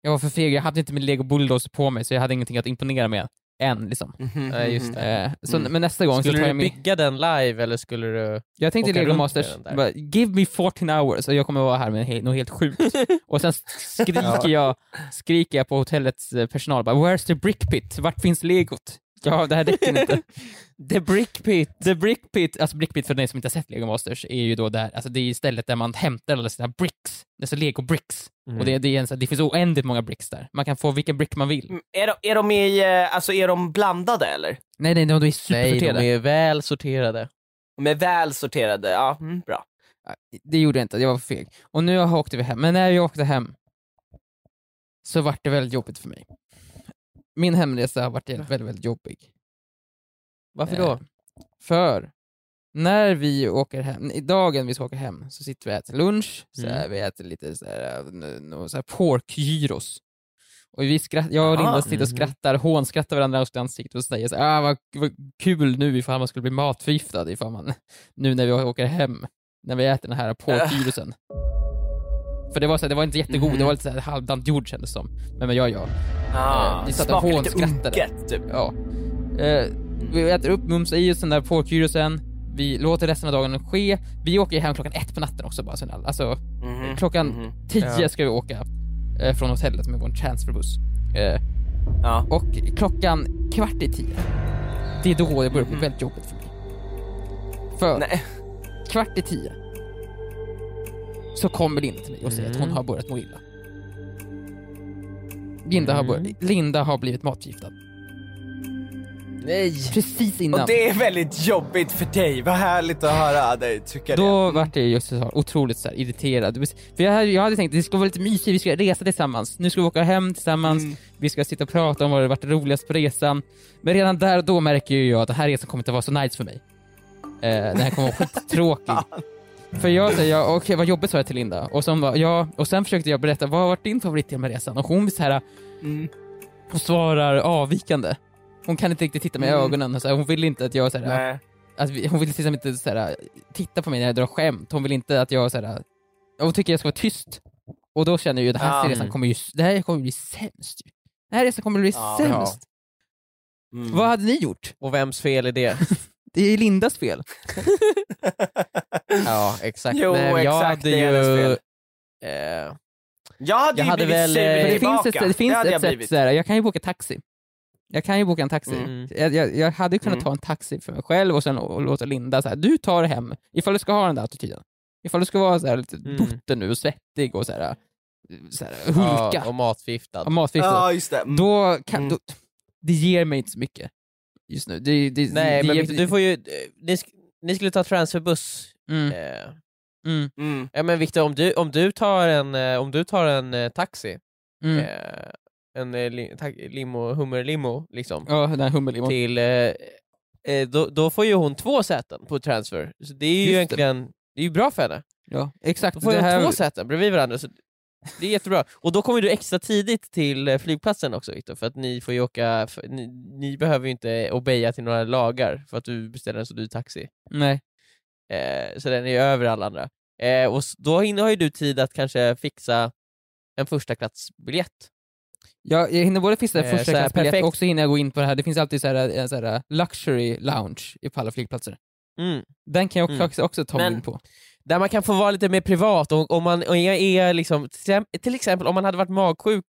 Jag var för feg, jag hade inte min lego bulldozer på mig, så jag hade ingenting att imponera med. Än liksom. Nej, just det. Eh, så, Mm. Men nästa gång så Skulle tar du jag med... bygga den live eller skulle du... Jag tänkte Lego Masters, bara, give me 14 hours och jag kommer vara här med he- något helt sjukt. och sen skriker, jag, skriker jag på hotellets eh, personal, bara, where's the brick pit? Vart finns legot? Ja, det här räcker inte. The Brick Pit! The brick pit, alltså brick pit för dig som inte har sett Lego Masters, är ju då där, alltså det är stället där man hämtar alla sina bricks, alltså Lego bricks. Mm. Och det, det, är en, det finns oändligt många bricks där. Man kan få vilken brick man vill. Mm, Är de, är de i, eh, alltså är de blandade eller? Nej, nej, de är Nej, supersorterade. de är väl sorterade. De är väl sorterade? Ja, mm, bra. Det gjorde jag inte, jag var för feg. Och nu åkte vi hem, men när jag åkte hem så vart det väldigt jobbigt för mig. Min hemresa har varit väldigt, väldigt jobbig. Varför då? Eh, För när vi åker hem, i dagen vi ska åka hem, så sitter vi och äter lunch, så Mm. här, vi äter lite så här, eh, nå- så här pork-gyros. Och vi skratt, jag och Linda sitter och mhm. skrattar, hånskrattar varandra i ansiktet och säger så här, ah, vad, vad kul nu ifall man skulle bli matförgiftad ifall man, nu när vi åker hem, när vi äter den här pork-gyrosen. För det var, så här, det var inte jättegod, Mhm. det var lite så halvdant jord kändes som. Men, men jag, jag. Ah, Eh, vi satt och smakar lite hånskrattade. unket typ. Ja. Eh, vi äter upp mums i oss den där porkgyrosen, vi låter resten av dagen ske. Vi åker hem klockan ett på natten också bara, alltså Mhm, klockan mhm. tio Ja. ska vi åka eh, från hotellet med vår transferbuss. Eh, Ja. och klockan kvart i tio, det är då det börjar bli Mhm. väldigt jobbigt för mig. För Nej. kvart i tio så kommer Linda till mig och säger att hon Mm. har börjat må illa. Linda, har, Mm. börjat, Linda har blivit matförgiftad. Nej! Precis innan. Och det är väldigt jobbigt för dig, vad härligt att höra dig tycka Då det. vart jag just så otroligt så här irriterad. För jag, hade- jag hade tänkt att det ska vara lite mysigt, vi ska resa tillsammans. Nu ska vi åka hem tillsammans, Mm. vi ska sitta och prata om vad det varit roligast på resan. Men redan där och då märker ju jag att den här resan kommer inte vara så nice för mig. Eh, den här kommer vara skittråkig. För jag säger, ja, okej vad jobbigt sa jag till Linda. Och, som, ja, och sen försökte jag berätta, vad har varit din favoritdel med resan? Och hon så här, Mm. hon svarar avvikande. Hon kan inte riktigt titta mig i Mm. ögonen, och så här, hon vill inte att jag så här, Nej. att vi, hon vill exempel inte såhär, titta på mig när jag drar skämt, hon vill inte att jag såhär, hon tycker jag ska vara tyst. Och då känner jag ju den här Ja. resan kommer ju, det här kommer bli sämst ju. Den här resan kommer bli Ja. sämst. Mm. Vad hade ni gjort? Och vems fel är det? Det är Lindas fel. ja, exakt. Jo, Nej, jag exakt, hade det är hennes ju... fel. Eh, Jag hade Jag ju hade blivit väl, sur eh, För det tillbaka. finns ett, det finns hade ett jag sätt blivit. såhär, jag kan ju boka taxi. Jag kan ju boka en taxi. Mm. Jag, jag, jag hade kunnat Mm. ta en taxi för mig själv och sen och, och låta Linda såhär, du tar det hem, ifall du ska ha den där attityden. Ifall du ska vara såhär lite Mm. butter nu och svettig och såhär, såhär hulka ja, och matförgiftad. och matförgiftad. Ja, just det. Mm. då kan, Mm. då, det ger mig inte så mycket just nu. Det, det, Nej, det men ger, du får ju... eh, Ni, ni skulle ta transferbuss. mm, Eh, mm, Mm. ja men Victor, om du, om du tar en, eh, om du tar en eh, taxi, mm. eh, en eh, li, limo, hummerlimo liksom, Ja, den här hummerlimon. till, eh, eh, då, då får ju hon två säten på transfer. Så det är ju Just det. egentligen, det är ju bra för henne. Ja, exakt. Då får det hon här, två säten bredvid varandra. Så det är jättebra. Och då kommer du extra tidigt till eh, flygplatsen också Victor, för att ni får ju åka, för, ni, ni behöver ju inte obeja till några lagar för att du beställer en så dyr taxi. Nej. Eh, så den är över alla andra. Eh, och då har ju du tid att kanske fixa en första klassbiljett. Jag, jag hinner både fixa Eh, första så klassbiljett och också hinner jag gå in på det här, det finns alltid så här, en så här luxury lounge i på alla flygplatser. Mm. Den kan jag Mm. faktiskt också ta mig in på. Där man kan få vara lite mer privat, och om man och jag är liksom, till exempel- om man hade varit magsjuk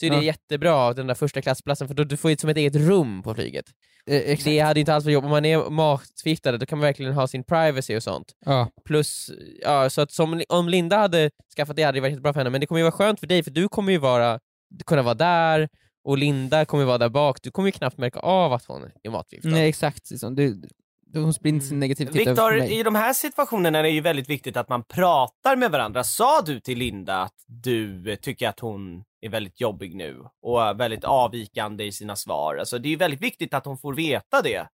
så är det Ja. jättebra, den där första klassplatsen, för då du får ju som ett eget rum på flyget. Eh. Det hade inte alls varit jobb. Om man är matförgiftad då kan man verkligen ha sin privacy och sånt. Ja. Plus, ja, så att som, om Linda hade skaffat det hade det varit jättebra för henne, men det kommer ju vara skönt för dig för du kommer ju vara, kunna vara där och Linda kommer vara där bak, du kommer ju knappt märka av att hon är matförgiftad. Nej exakt, liksom. du, du, hon sprider sin negativitet över på Viktor, mig. i de här situationerna är det ju väldigt viktigt att man pratar med varandra. Sa du till Linda att du tycker att hon är väldigt jobbig nu och är väldigt avvikande i sina svar? Alltså det är ju väldigt viktigt att hon får veta det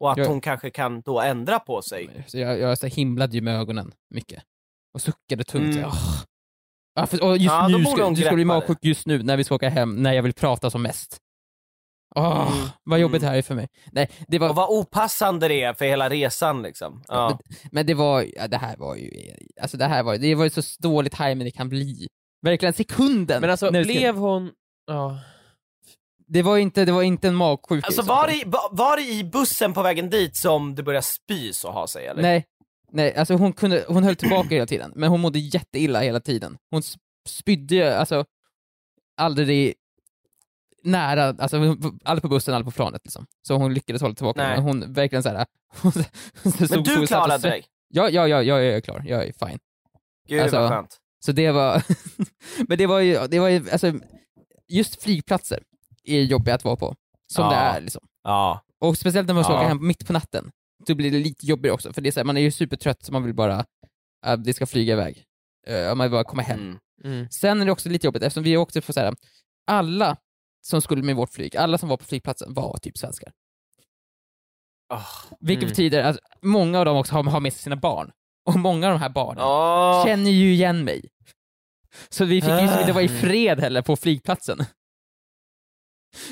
och att Ja. hon kanske kan då ändra på sig. Så jag, jag så himlade ju med ögonen mycket. Och suckade tungt. Mm. Mm. Oh. Ja, för, och just Ja, nu, ska, du ska bli magsjuk just nu när vi ska åka hem, när jag vill prata som mest. Åh, Mm. vad jobbigt Mm. det här är för mig. Nej, det var, Och vad opassande det är för hela resan liksom. Ja. Men det var, ja, det här var ju, alltså det här var, det var ju så dålig timing det kan bli. Verkligen sekunden. Men alltså blev hon... Ja. Det var inte, det var inte en magsjuka. Alltså var det, i- var, var det i bussen på vägen dit som du började spy så ha sig eller? Nej, nej, alltså hon, kunde, hon höll tillbaka hela tiden, men hon mådde jätteilla hela tiden. Hon sp- spydde alltså aldrig nära, alltså aldrig på bussen, aldrig på planet liksom. Så hon lyckades hålla tillbaka, Nej. men hon verkligen såhär... Hon, Men du klarade dig? Ja, ja, ja, jag är klar, jag är fine. Gud Alltså, vad skönt. Så det var, men det var ju, det var ju, alltså just flygplatser är jobbiga att vara på. Som Ja. det är liksom. Ja. Och speciellt när man ska Ja. åka hem mitt på natten, då blir det lite jobbigare också, för det är så här, man är ju supertrött så man vill bara att det ska flyga iväg. Uh, man vill bara komma hem. Mm. Mm. Sen är det också lite jobbigt eftersom vi åkte på så här, alla som skulle med vårt flyg, alla som var på flygplatsen var typ svenskar. Ah. Vilket Mm. betyder att många av dem också har, har med sig sina barn. Och många av de här barnen Åh. känner ju igen mig. Så vi fick ju Ah. inte vara i fred heller på flygplatsen.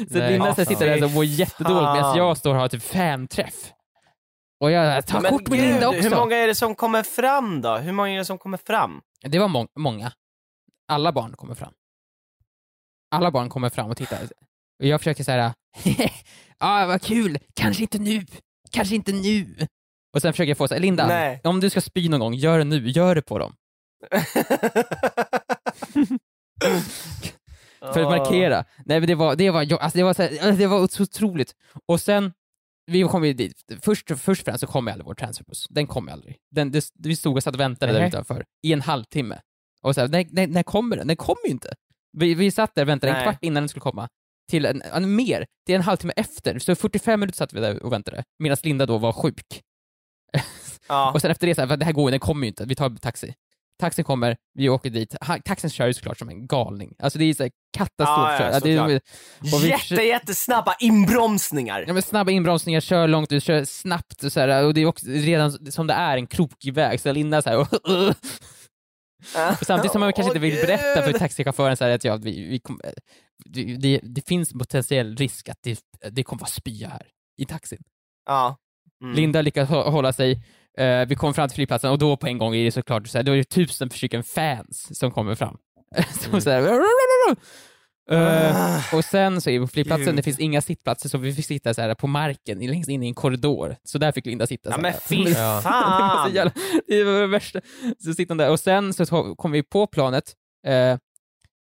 Så. Linda Ah, så sitter där och mår jättedåligt medan fan. jag står och har typ fanträff. Och jag tar Men kort med Linda också. Hur många är det som kommer fram då? Hur många är det som kommer fram? Det var må- många. Alla barn kommer fram. Alla barn kommer fram och tittar. Och jag försöker såhär, ah, vad kul, kanske inte nu, kanske inte nu. Och sen försöker jag få såhär, Linda, Nej. om du ska spy någon gång, gör det nu, gör det på dem. För att markera. Nej men det var, det var, alltså, det var, så här, det var så otroligt. Och sen, vi kom ju dit, först, först och främst så kom ju aldrig vår transferbuss. Den kom ju aldrig. Den, det, vi stod och satt och väntade där Nej. utanför i en halvtimme. Och så här, när, när, när kommer den? Den kommer ju inte. Vi, vi satt där och väntade en Nej. kvart innan den skulle komma. Till en, en, mer, är en halvtimme efter. Så 45 minuter satt vi där och väntade. Medan Linda då var sjuk. Ja. Och sen efter det, så här, "Vad, det här går ju, den kommer ju inte, vi tar taxi. Taxin kommer, vi åker dit. Ha, taxin kör ju såklart som en galning. Alltså det är så här katastrof. Ja, Ja, det vi Jätte, jättesnabba inbromsningar. Ja, men snabba inbromsningar, kör långt ut, kör snabbt och, så här, och det är också redan som det är en krokig väg, så Linda så här, och samtidigt som man kanske inte vill berätta för taxichauffören så här, att ja, vi, vi kom, det, det, det finns potentiell risk att det, det kommer vara spya här i taxin. Ja. Mm. Linda lyckas hå- hålla sig, eh, vi kommer fram till flygplatsen och då på en gång är det såklart så här, då är det tusen stycken fans som kommer fram. som Mm. så här, Ah. och sen så är vi på flygplatsen, Gud. det finns inga sittplatser så vi fick sitta så här på marken längst in i en korridor. Så där fick Linda sitta. Ja men fy det var fan! jävla, det var det värsta. Så sitter där och sen så to- kom vi på planet eh,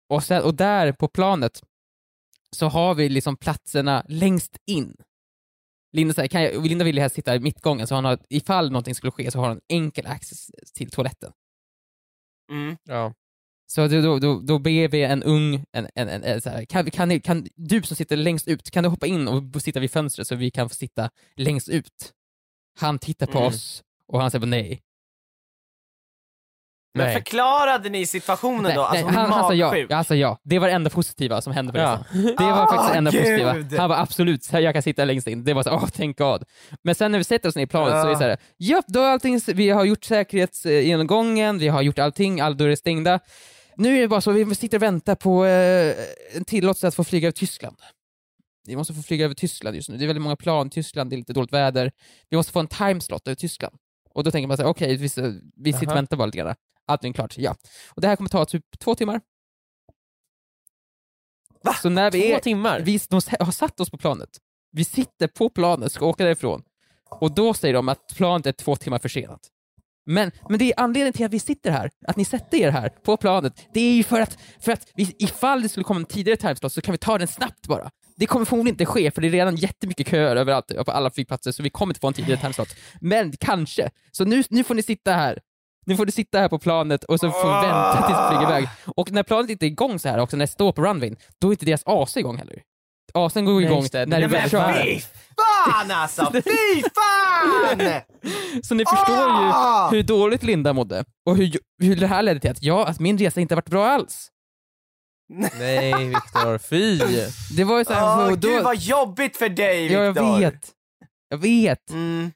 och, sen, och där på planet så har vi liksom platserna längst in. Linda, säger, kan jag, Linda ville helst sitta i mittgången så hon har, ifall någonting skulle ske så har hon enkel access till toaletten. Mm. Ja. Så då, då, då, ber vi en ung, en, en, en, en, så här, kan, kan, kan du som sitter längst ut, kan du hoppa in och sitta vid fönstret så vi kan få sitta längst ut? Han tittar på Mm. oss och han säger nej. Men Nej. förklarade ni situationen nej, då? Alltså, nej, han, han sa ja, ja, han sa ja. Det var det enda positiva som hände på Ja. resan. Det var faktiskt det enda Ah, positiva. gud. Han var absolut, jag kan sitta längst in. Det var så, åh, thank God. Men sen när vi sätter oss ner i planet så är det så här, ja, då är allting, vi har gjort säkerhetsgenomgången, vi har gjort allting, alla dörrar är stängda. Nu är det bara så, vi sitter och väntar på eh, en tillåtelse att få flyga över Tyskland. Vi måste få flyga över Tyskland just nu. Det är väldigt många plan i Tyskland, det är lite dåligt väder. Vi måste få en timeslot över Tyskland. Och då tänker man så här, okej, vi, vi sitter och väntar bara lite grann. Allting klart, ja. Och det här kommer ta typ två timmar. Va? Så när vi Två är, timmar? vi, de har satt oss på planet. Vi sitter på planet, ska åka därifrån. Och då säger de att planet är två timmar försenat. Men, men det är anledningen till att vi sitter här, att ni sätter er här på planet, det är ju för att, för att vi, ifall det skulle komma en tidigare timeslot så kan vi ta den snabbt bara. Det kommer förmodligen inte ske, för det är redan jättemycket köer överallt på alla flygplatser, så vi kommer inte få en tidigare timeslot. Men kanske. Så nu, nu får ni sitta här. Nu får du sitta här på planet och så får vi vänta tills vi flyger iväg. Och när planet inte är igång så här också, när det står på runwayn, då är inte deras AC igång heller. asen går Nej, igång det. när Nej, du Men väl kör. fy fan alltså! Fy fan! Så ni förstår ju Ah! hur dåligt Linda mådde och hur, hur det här ledde till att, ja, att min resa inte varit bra alls. Nej Viktor, fy! Det var ju såhär, Åh, och då, gud vad jobbigt för dig ja, jag Viktor. vet. Jag vet. Mm.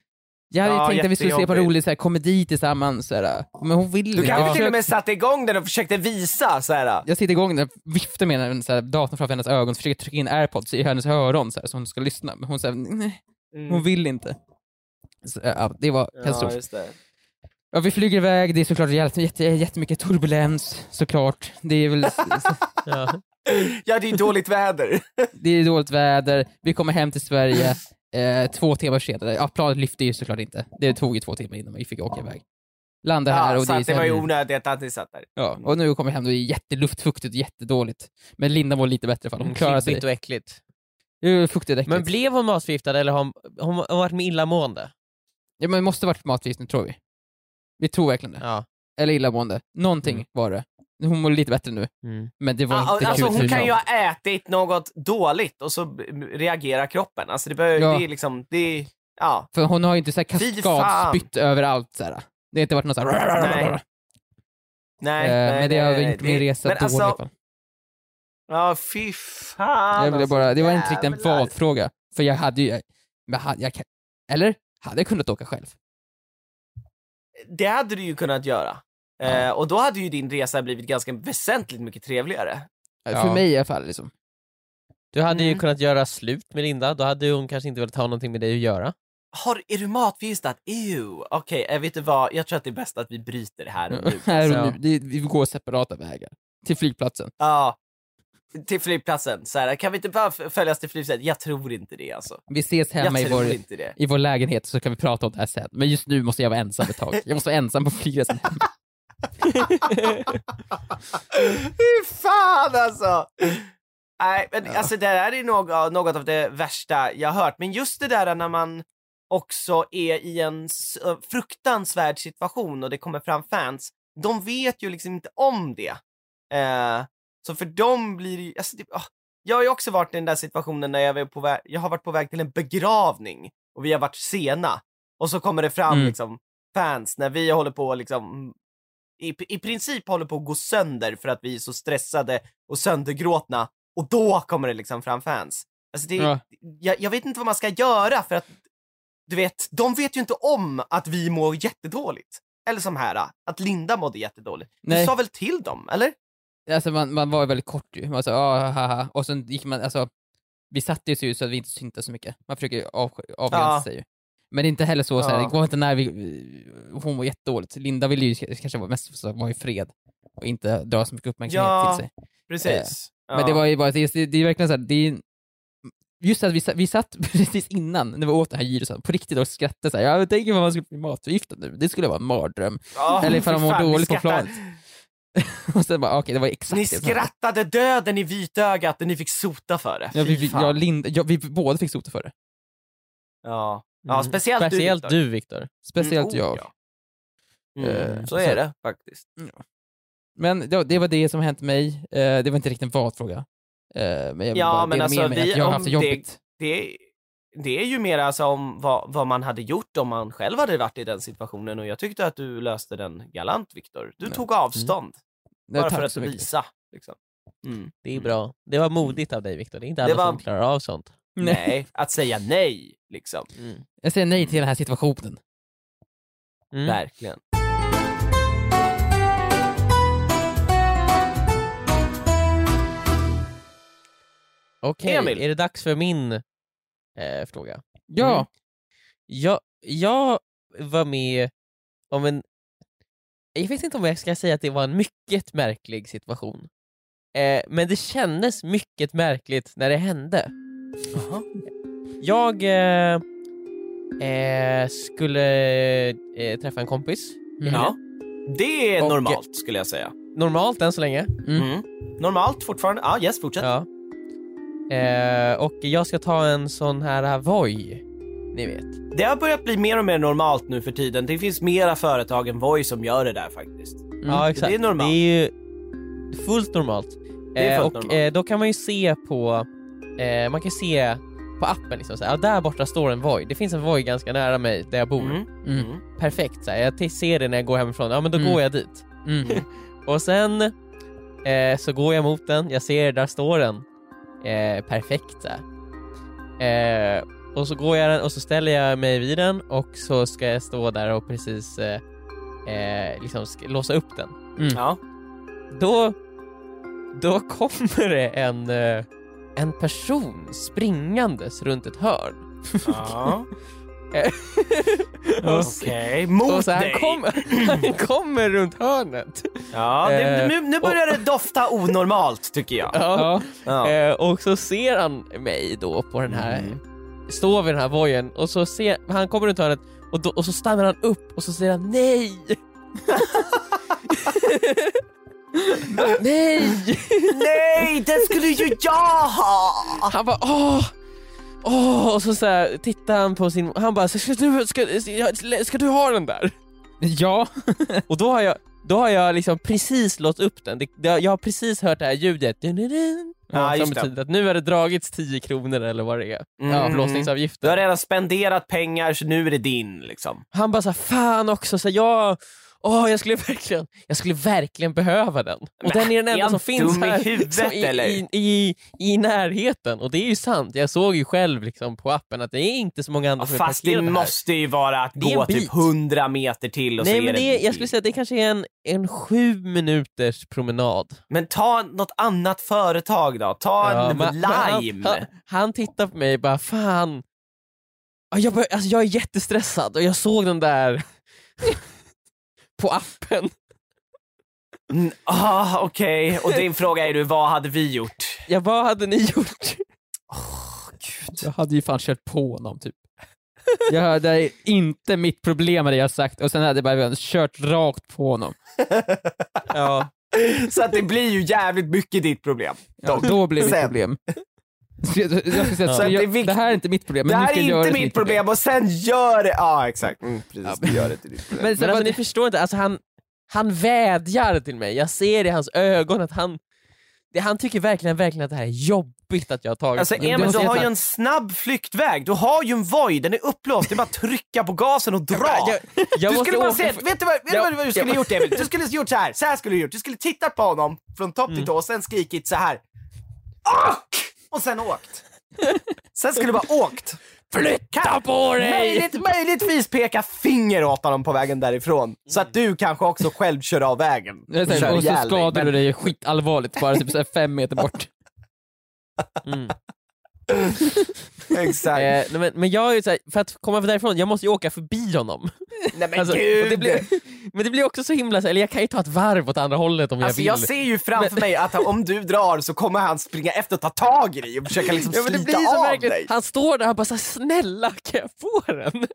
Jag hade ju Ja, tänkt att vi skulle se på en rolig så här, komedi tillsammans, så här. men hon vill Du kanske Jag till och med satte igång den och försökte visa så här. Jag sitter igång den, viftar med den, så här, datorn framför hennes ögon, försöker trycka in airpods i hennes öron så, här, så hon ska lyssna, men hon säger nej, hon vill inte. Så, ja, det var katastrof. Mm. Ja, just det. Ja, vi flyger iväg, det är såklart jätte, jätte, jättemycket turbulens, såklart. Det är väl Ja. Ja, det är dåligt väder. det är dåligt väder, vi kommer hem till Sverige eh, två timmar senare. Ja, planet lyfte ju såklart inte. Det tog ju två timmar innan vi fick åka iväg. Landa här Ja, och så det var ju onödigt att ni satt där. Ja, och nu kommer vi hem och det är jätteluftfuktigt och jättedåligt. Men Linda mår lite bättre i alla fall, hon klarar sig. Och äckligt. Fuktigt och äckligt. Men blev hon matförgiftad eller har hon, hon har varit med illamående? Ja men det måste varit matförgiftning tror vi. Vi tror verkligen det. Ja. Eller illamående. Någonting Mm. var det. Hon mår lite bättre nu, Mm. men det var Ja, inte alltså kul hon kan ju ha ätit något dåligt och så reagerar kroppen. Alltså det, bör, Ja. det är liksom, det är, ja. För hon har ju inte så här kaskadspytt överallt så här. Det har inte varit något så här... Nej. Nej, Eh, nej, men det har nej, gjort min resa dålig i alltså- alla fall. Ja, fy fan Jag alltså, bara, det var inte riktigt en jävlar. valfråga. För jag hade ju, men hade, jag, eller? Hade jag kunnat åka själv? Det hade du ju kunnat göra. Eh, och då hade ju din resa blivit ganska väsentligt mycket trevligare. Ja. För mig i alla fall liksom. Du hade ju Mm. kunnat göra slut med Linda, då hade hon kanske inte velat ha någonting med dig att göra. Har, är du matförgiftad? Ew. Okej, eh, vet du vad? Jag tror att det är bäst att vi bryter det här och nu. Här och nu, det, vi går separata vägar. Till flygplatsen. Ja. Till flygplatsen. Så här, kan vi inte bara f- följas till flygplatsen? Jag tror inte det alltså. Vi ses hemma jag i tror vår, inte det. i vår lägenhet så kan vi prata om det här sen. Men just nu måste jag vara ensam ett tag. Jag måste vara ensam på flygresan Fy fan alltså! Nej, men Ja. alltså det här är något, något av det värsta jag har hört. Men just det där när man också är i en fruktansvärd situation och det kommer fram fans, de vet ju liksom inte om det. Eh, så för dem blir det ju, alltså det, ah, jag har ju också varit i den där situationen när jag, var på väg, jag har varit på väg till en begravning och vi har varit sena. Och så kommer det fram Mm. liksom fans när vi håller på liksom i, i princip håller på att gå sönder för att vi är så stressade och söndergråtna och då kommer det liksom fram fans. Alltså det, Ja. jag, jag vet inte vad man ska göra för att du vet, de vet ju inte om att vi mår jättedåligt. Eller som här, att Linda mådde jättedåligt. Du Nej. sa väl till dem, eller? Alltså man, man var ju väldigt kort ju. Man sa ah, haha. Och sen gick man, alltså, vi satte ju så att vi inte syntes så mycket. Man försöker av, avgränsa Ja. sig ju. Men det är inte heller så, så här, det går inte när vi, hon var jättedåligt. Linda ville ju kanske vara mest vara i fred och inte dra så mycket uppmärksamhet Ja. till sig. Precis. Eh, Men det var ju bara, det, det, är verkligen såhär, det är Just att vi, vi satt precis innan, när vi åt det här gyrosen, på riktigt och skrattade såhär, jag tänker om man skulle bli matförgiftad nu, det skulle vara en mardröm. Ja, eller ifall de mår dåligt på planet. och sen bara, okej det var exakt Ni det skrattade döden i vitögat och ni fick sota för det. Ja, vi, vi, jag, Linda, ja, vi båda fick sota för det. ja. Ja, Mm. speciellt, Speciellt du, Viktor. Speciellt Mm, oh, jag. ja. Mm, Eh, så så- är det faktiskt. Men det, det var det som hänt mig, eh, det var inte riktigt en valfråga. Eh, men jag vill Ja, bara men dela alltså, med mig vi- att jag har om haft det det- jobbigt. Det, det är ju mer alltså om vad, vad man hade gjort om man själv hade varit i den situationen och jag tyckte att du löste den galant, Viktor. Du Ja. tog avstånd, Nej, bara för att visa. Liksom. Mm. Det är bra. Det var modigt av dig Viktor, det är inte alla var- som klarar av sånt. Nej, att säga nej, liksom. Mm. Jag säger nej till den här situationen. Mm. Verkligen. Okej, Emil. är det dags för min eh, fråga? Ja, Mm. Jag, jag var med om en... Jag vet inte om jag ska säga att det var en mycket märklig situation. Eh, men det kändes mycket märkligt när det hände. Jag eh, eh, skulle eh, träffa en kompis. Mm. Ja. Det är Och- normalt, skulle jag säga. Normalt än så länge. Mm. Mm. Normalt fortfarande. Ja, yes, fortsätt. Ja. Eh, och jag ska ta en sån här Voi, ni vet. Det har börjat bli mer och mer normalt nu för tiden. Det finns mera företag än Voi som gör det där faktiskt. Ja exakt. Det är normalt. Det är ju fullt normalt. Det är Eh, fullt och normalt. eh, då kan man ju se på eh, man kan se på appen liksom, så här, ja, där borta står en Voi. Det finns en Voi ganska nära mig där jag bor. Mm. Mm. Perfekt, så här, jag ser det när jag går hemifrån, ja men då Mm. går jag dit. Mm. Och sen eh, så går jag mot den, jag ser där står den. Eh, perfekt. Eh, och så går jag och så ställer jag mig vid den och så ska jag stå där och precis eh, eh, liksom låsa upp den. Ja. Då, då kommer det en, eh, en person springandes runt ett hörn. ja. Okej, mot och så han, dig. kom, han kommer runt hörnet. Ja, det, Eh, nu, nu börjar det dofta onormalt tycker jag. Ja. Ja. Ja. Eh, och så ser han mig då på den här, Mm. står vid den här vojen och så ser, han kommer runt hörnet och, då, och så stannar han upp och så säger han nej! nej! Nej, den skulle ju jag ha! Han bara åh! Åh! Och så, så här, tittar han på sin, han bara ska du, ska, ska, ska du ha den där? ja. Och då har jag, då har jag liksom precis låst upp den, det, det, jag har precis hört det här ljudet dun, dun, dun, Ja, som betyder att nu har det dragits 10 kronor eller vad det är, Mm. ja, Du har avblåsningsavgiften. redan spenderat pengar så nu är det din liksom. Han bara så här, fan också, så här, jag, åh, jag skulle verkligen, jag skulle verkligen behöva den. Och Men, den är den är enda han som finns här huvudet, i, eller? I, i, i närheten. Och det är ju sant, jag såg ju själv liksom på appen att det är inte så många andra Ja, som är fast det måste ju vara att är gå typ 100 meter till och Nej så men är det är, det jag skulle säga att det kanske är en, en sju minuters promenad. Men ta något annat företag då, ta Ja, en men- men han, Lime. han, han tittar på mig och bara fan, Ja, jag, bör, alltså, jag är jättestressad och jag såg den där på appen. Mm, Ah, Okej, och din fråga är du, vad hade vi gjort? Ja, vad hade ni gjort? Jag hade ju fan kört på honom typ. Jag hade inte mitt problem med det jag sagt och sen hade jag bara kört rakt på honom. Ja. Så att det blir ju jävligt mycket ditt problem. Ja, då blev det mitt problem. Så Jag, jag, jag, ska säga, Ja. att Så det jag, vikt- det här är inte mitt problem, Det men nu här ska är jag inte det mitt problem och sen gör det... Ja exakt, mm, precis. Du gör det till ditt problem. Men, Men sen, alltså, vad- ni förstår inte, alltså, han, han vädjar till mig, jag ser i hans ögon att han, det, han tycker verkligen, verkligen att det här är jobbigt att jag har tagit Alltså. Emil, du jag har ju säga- en snabb flyktväg, du har ju en Voi, den är upplåst, det är bara att trycka på gasen och dra! Jag, jag du skulle bara se, för- vet du vad, vet du Ja, vad, du skulle ja. gjort Emil? Du skulle gjort så här. så här skulle du gjort, du skulle tittat på honom från topp till tå och sen skrikit så här. Åk! Och sen åkt. Sen skulle du bara åkt. Flytta på dig! Möjligt, möjligtvis peka finger åt honom på vägen därifrån, så att du kanske också själv kör av vägen. Och kör och så ihjäl dig. skadar Men- du dig skitallvarligt bara typ fem meter bort. Mm. Exakt. Eh, nej, men, men jag är ju så här, för att komma därifrån, jag måste ju åka förbi honom. Nej men Alltså, och gud! det blir, men det blir också så himla, så här, eller jag kan ju ta ett varv åt andra hållet om Alltså jag jag vill. ser ju framför mig att han, om du drar så kommer han springa efter och ta tag i dig och försöka liksom Ja, men det slita blir så av verkligen, dig. han står där och bara så här, snälla kan jag få den?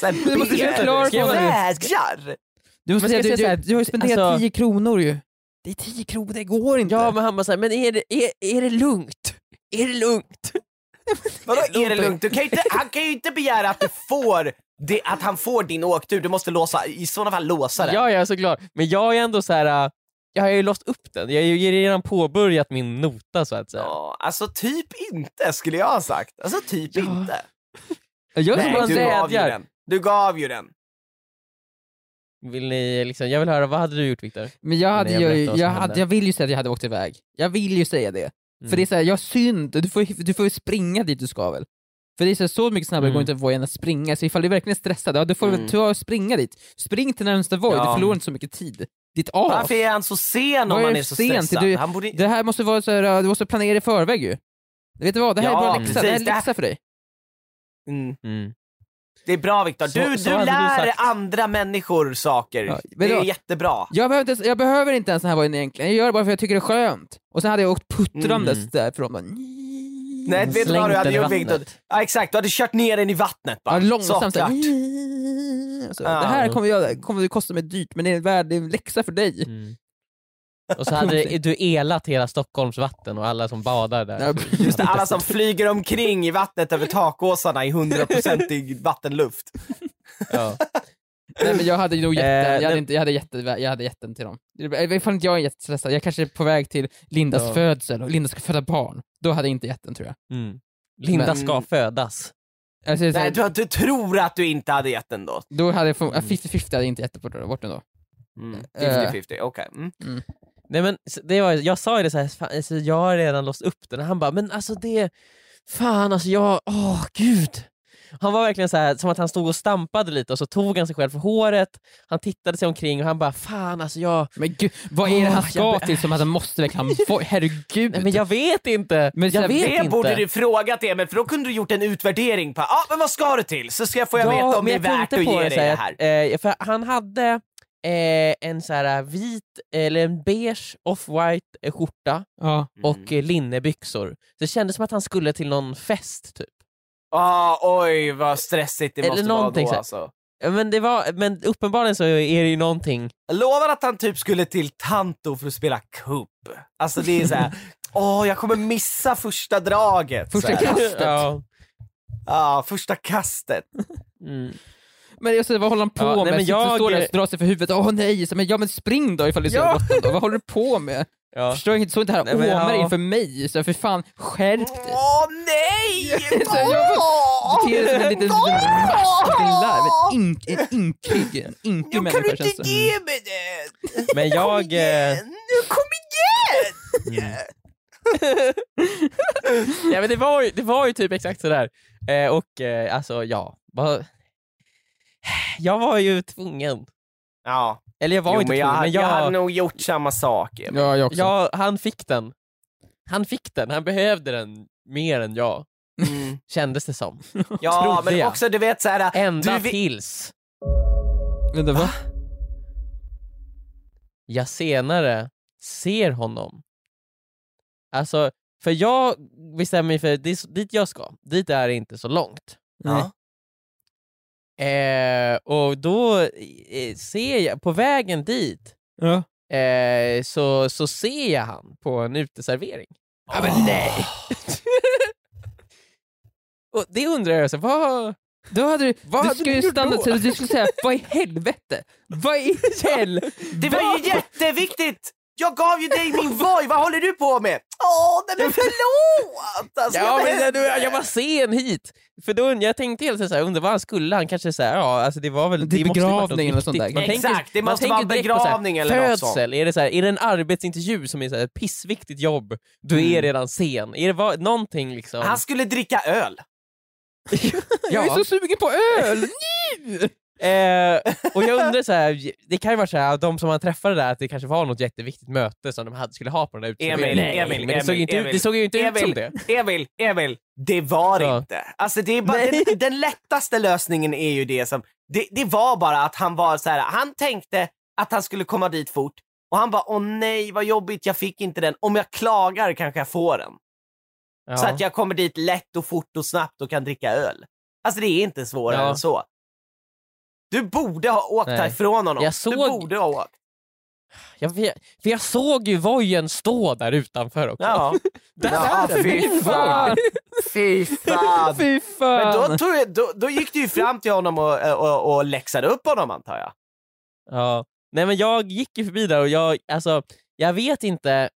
Så här, Du måste ber, förklara för honom. vädjar. Du, måste Men ska säga, jag du, du, du har ju spenderat alltså- 10 kronor ju. Det är 10 kronor, det går inte. Ja men han bara såhär, men är det, är, är det lugnt? Är det lugnt? Vadå är det lugnt? Du kan ju inte, han kan ju inte begära att du får det, att han får din åktur, du måste låsa, i sådana fall låsa den. Ja, jag är såklart. Men jag är ändå så här. äh, jag har ju låst upp den, jag har ju redan påbörjat min nota så att säga. Ja, alltså typ inte skulle jag ha sagt. Alltså typ Ja. inte. jag Nej, du gav ju vädjar. den. Du gav ju den. Vill ni, liksom, jag vill höra, vad hade du gjort Viktor? Men jag, hade Nej, jag ju, jag, hade, jag vill ju säga att jag hade åkt iväg. Jag vill ju säga det. För Mm. det är såhär, jag synd, du får, du får springa dit du ska väl? För det är så, här, så mycket snabbare Mm. går inte att få en att springa, så ifall du verkligen är stressad, ja, då får du Mm. ta och springa dit. Spring till närmsta Voi, Ja. du förlorar inte så mycket tid. Ditt as! Varför är han så sen om är han är så sent? stressad? Du- Han borde... Det här måste vara så här, du måste planera i förväg ju. Vet du vad, det här Ja, är bara läxa, det här är läxa för dig. Mm. Mm. Det är bra Viktor, Så- du, så du du lär sagt. andra människor saker. Ja, det är jättebra. Jag behöver, inte, ens- jag behöver inte ens den här Voien egentligen, jag gör det bara för att jag tycker det är skönt. Och sen hade jag åkt puttrandes Mm. därifrån. Bara, Nej, vet du vad du hade gjort Viktor? Ja exakt, du hade kört ner den i vattnet bara. Ja, långsamt Så. Så. Det här kommer, jag, kommer att kosta mig dyrt, men det är, det en läxa för dig. Mm. Och så hade du elat hela Stockholms vatten och alla som badar där. Just det, alla som flyger omkring i vattnet över takåsarna i 100% vattenluft. Ja. Nej men jag hade nog gett Eh, den, jag hade, inte, jag hade gett den, jag hade gett den till dem. Ifall inte jag är jättestressad, jag kanske är på väg till Lindas Ja. födsel och Linda ska föda barn. då hade jag inte gett den tror jag. Mm. Linda Men- ska födas. Alltså, så, Nej, du, du tror att du inte hade gett den då? Då hade jag få, 50-50 hade jag inte gett bort, den då. Mm. Eh. 50-50, okej. Mm. Nej men det var, jag sa ju det så här, fan, alltså, jag har redan låst upp den och han bara, men alltså det, fan alltså jag, åh gud. Han var verkligen så här, som att han stod och stampade lite och så tog han sig själv för håret, han tittade sig omkring och han bara, fan alltså jag, Men gud, vad är det han ska till som att han måste verkligen herregud. nej men jag vet inte, Men jag vet Det inte. borde du frågat Emil, för då kunde du gjort en utvärdering på, ah, men vad ska du till? Så ska jag få jag veta om det är värt att ge dig det här att, eh, för han hade eh, en så här vit, eller en beige off-white eh, skjorta Ja. och eh, linnebyxor. Så det kändes som att han skulle till någon fest typ. Ah, oj vad stressigt det Eller måste vara då alltså. Men, det var, men uppenbarligen så är det ju någonting Jag lovar att han typ skulle till Tanto för att spela cup. Alltså det är så här. åh jag kommer missa första draget. Första kastet. ja. Ja, första kastet. mm. Men jag säger, vad håller han på Ja, nej, med? men Jag... står där och drar sig för huvudet, åh nej, så, men, ja men spring då ifall du är så Ja. då. vad håller du på med? Ja. Förstår inte, så inte här Nej, men åmer ja. inför mig, så för fan skärp dig. Åh nej! Så jag! Beter dig som en liten mars, en liten larv, en, ink, en inklig, en ynklig Ja, kan människa du känns inte det. ge mig den? Men Kom jag... eh, igen! Nu, Kom igen! ja, men det, var ju, det var ju typ exakt sådär. Eh, och eh, alltså ja, bara, jag var ju tvungen. Ja, Eller jag var jo, inte men tvungen, jag, men jag hade jag, nog gjort samma sak. Emil. Ja, jag också. jag, han fick den. Han fick den, han behövde den mer än jag, Mm. kändes det som. Ja, Trodde men jag. också du vet såhär... Ända du, tills Vänta, va? jag senare ser honom. Alltså, för jag bestämmer mig för dit, dit jag ska, dit är det inte så långt. Ja. Eh, och då eh, ser jag, på vägen dit, Ja. eh, så, så ser jag han på en uteservering. Ja, men nej! Och det undrar jag, så, vad... Då hade du, Vad du hade skulle du stanna till du skulle säga vad i helvete? Vad i helvete? Det var ju jätteviktigt! Jag gav ju dig min Voi, vad håller du på med? Åh, nej men förlåt! Alltså, Ja, men jag, var sen hit! För då, jag tänkte hela tiden såhär, undrar vad han skulle, han kanske såhär, ja alltså det var väl... Det ju varit något begravning eller sånt där. Man Exakt, tänker- det måste vara begravning eller något sånt. Födsel, är det, såhär, är det en arbetsintervju som är såhär, ett pissviktigt jobb, du Mm. är redan sen. Är det va, någonting liksom? Han skulle dricka öl. Jag är Ja. så sugen på öl! Eh, och jag undrar så här, det kan ju vara så här, de som man träffade där, att det kanske var något jätteviktigt möte som de hade, skulle ha på den där. Emil, Emil, men det såg, Emil, inte, Emil. det såg ju inte ut som Emil, det. Emil, Emil, det var Ja. inte. Alltså det är bara, den, den lättaste lösningen är ju det som, det, det var bara att han var så här. han tänkte att han skulle komma dit fort och han bara åh nej vad jobbigt, jag fick inte den. Om jag klagar kanske jag får den. Ja. Så att jag kommer dit lätt och fort och snabbt och kan dricka öl. Alltså det är inte svårare Ja. än så. Du borde ha åkt Nej. härifrån honom. Jag Du såg- borde ha åkt. Jag vet, för jag såg ju vojen stå där utanför också. Ja. Där ja, är fy fan. Fy fan. Fy fan! Men då, tog jag, då, då gick du ju fram till honom och, och, och läxade upp honom antar jag. Ja. Nej men jag gick ju förbi där och jag, alltså, jag vet inte,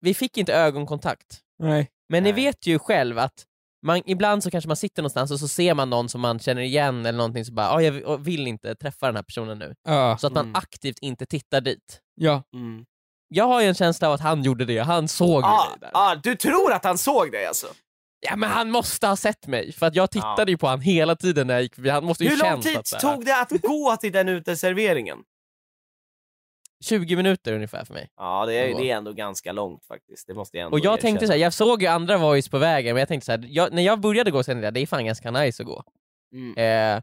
vi fick inte ögonkontakt. Nej. Men ni Nej. vet ju själv att man, ibland så kanske man sitter någonstans och så ser man någon som man känner igen eller någonting så bara, ah, jag vill- inte träffa den här personen nu. Ja. Så att man Mm. aktivt inte tittar dit. ja. Jag har ju en känsla av att han gjorde det, han såg Ah, mig där. ah, du tror att han såg dig alltså? Ja men han måste ha sett mig, för att jag tittade ju på han hela tiden när jag gick förbi, han måste ju Hur lång tid tog det att gå till den uteserveringen? 20 minuter ungefär för mig. Ja, det är, det är ändå ganska långt faktiskt. Det måste jag ändå Och jag erkänna. tänkte så här, jag såg ju andra voice på vägen, men jag tänkte så här, jag, när jag började gå sen, det är fan ganska nice att gå. Mm. Eh,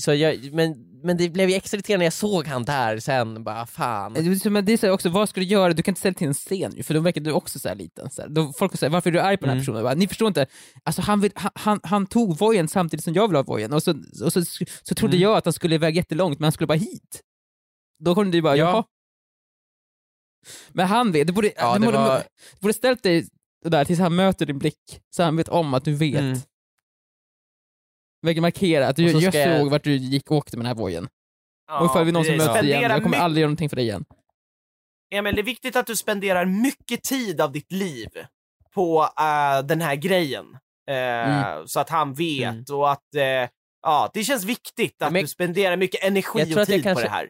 så jag, men, men det blev ju extra irriterande när jag såg han där sen, bara fan. Det är så- Men det är så också, vad ska du göra? Du kan inte ställa till en scen ju, för då verkar du också så här liten. Så här. Då folk säger varför är du arg på den här Mm. personen? Bara, Ni förstår inte, alltså, han, vill, han, han, han tog vojen samtidigt som jag ville ha vojen, och så, och så, så trodde Mm. jag att han skulle iväg jättelångt, men han skulle bara hit. Då kunde du bara, Ja. jaha. Men han vet, du borde, Ja, du det borde, var- du borde ställt dig där tills han möter din blick, så han vet om att du vet. Mm. Verkar markera att du, så jag såg vart du gick och åkte med den här vojen. Ja, och ifall vi någonsin möts igen, jag kommer aldrig göra någonting för dig igen. Emil, det är viktigt att du spenderar mycket tid av ditt liv på eh, den här grejen. Eh, Mm. Så att han vet Mm. och att eh, ja, det känns viktigt att Men- du spenderar mycket energi och tid på kanske- det här.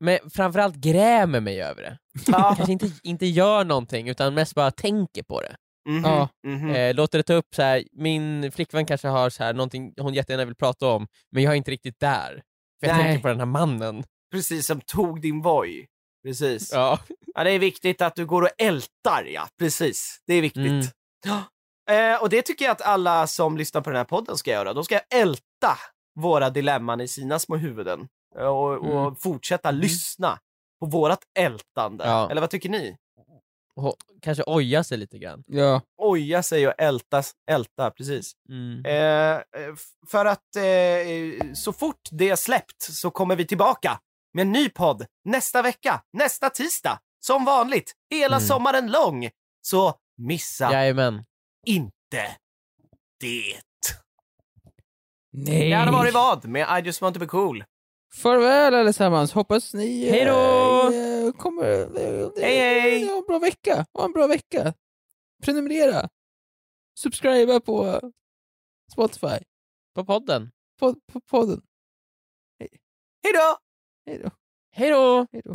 Men framförallt grämer mig över det. Ja. Kanske inte, inte gör någonting utan mest bara tänker på det. Mhm, Ja. mhm. Eh, låter det ta upp så här. min flickvän kanske har så här någonting hon jättegärna vill prata om, men jag är inte riktigt där. För jag Nej. tänker på den här mannen. Precis som tog din Voi. Precis. Ja. Ja. det är viktigt att du går och ältar, ja. Precis. Det är viktigt. Mm. Ja. Eh, och det tycker jag att alla som lyssnar på den här podden ska göra. De ska älta våra dilemman i sina små huvuden. Eh, Och, och Mm. fortsätta lyssna på vårat ältande. Ja. Eller vad tycker ni? Och kanske oja sig lite grann. Ja. Oja sig och älta, älta precis. Mm. Eh, f- för att eh, så fort det är släppt så kommer vi tillbaka med en ny podd nästa vecka, nästa tisdag. Som vanligt, hela Mm. sommaren lång. Så missa Jajamän. inte det. Nej. Det hade varit vad med I just want to be cool. Farväl allesammans, hoppas ni Hej då! eh, kommer... Hej, hej! Ha en bra vecka, ha en bra vecka. Prenumerera. Subscriba på Spotify, På podden. på, på podden. Hej då. Hej då! Hej då.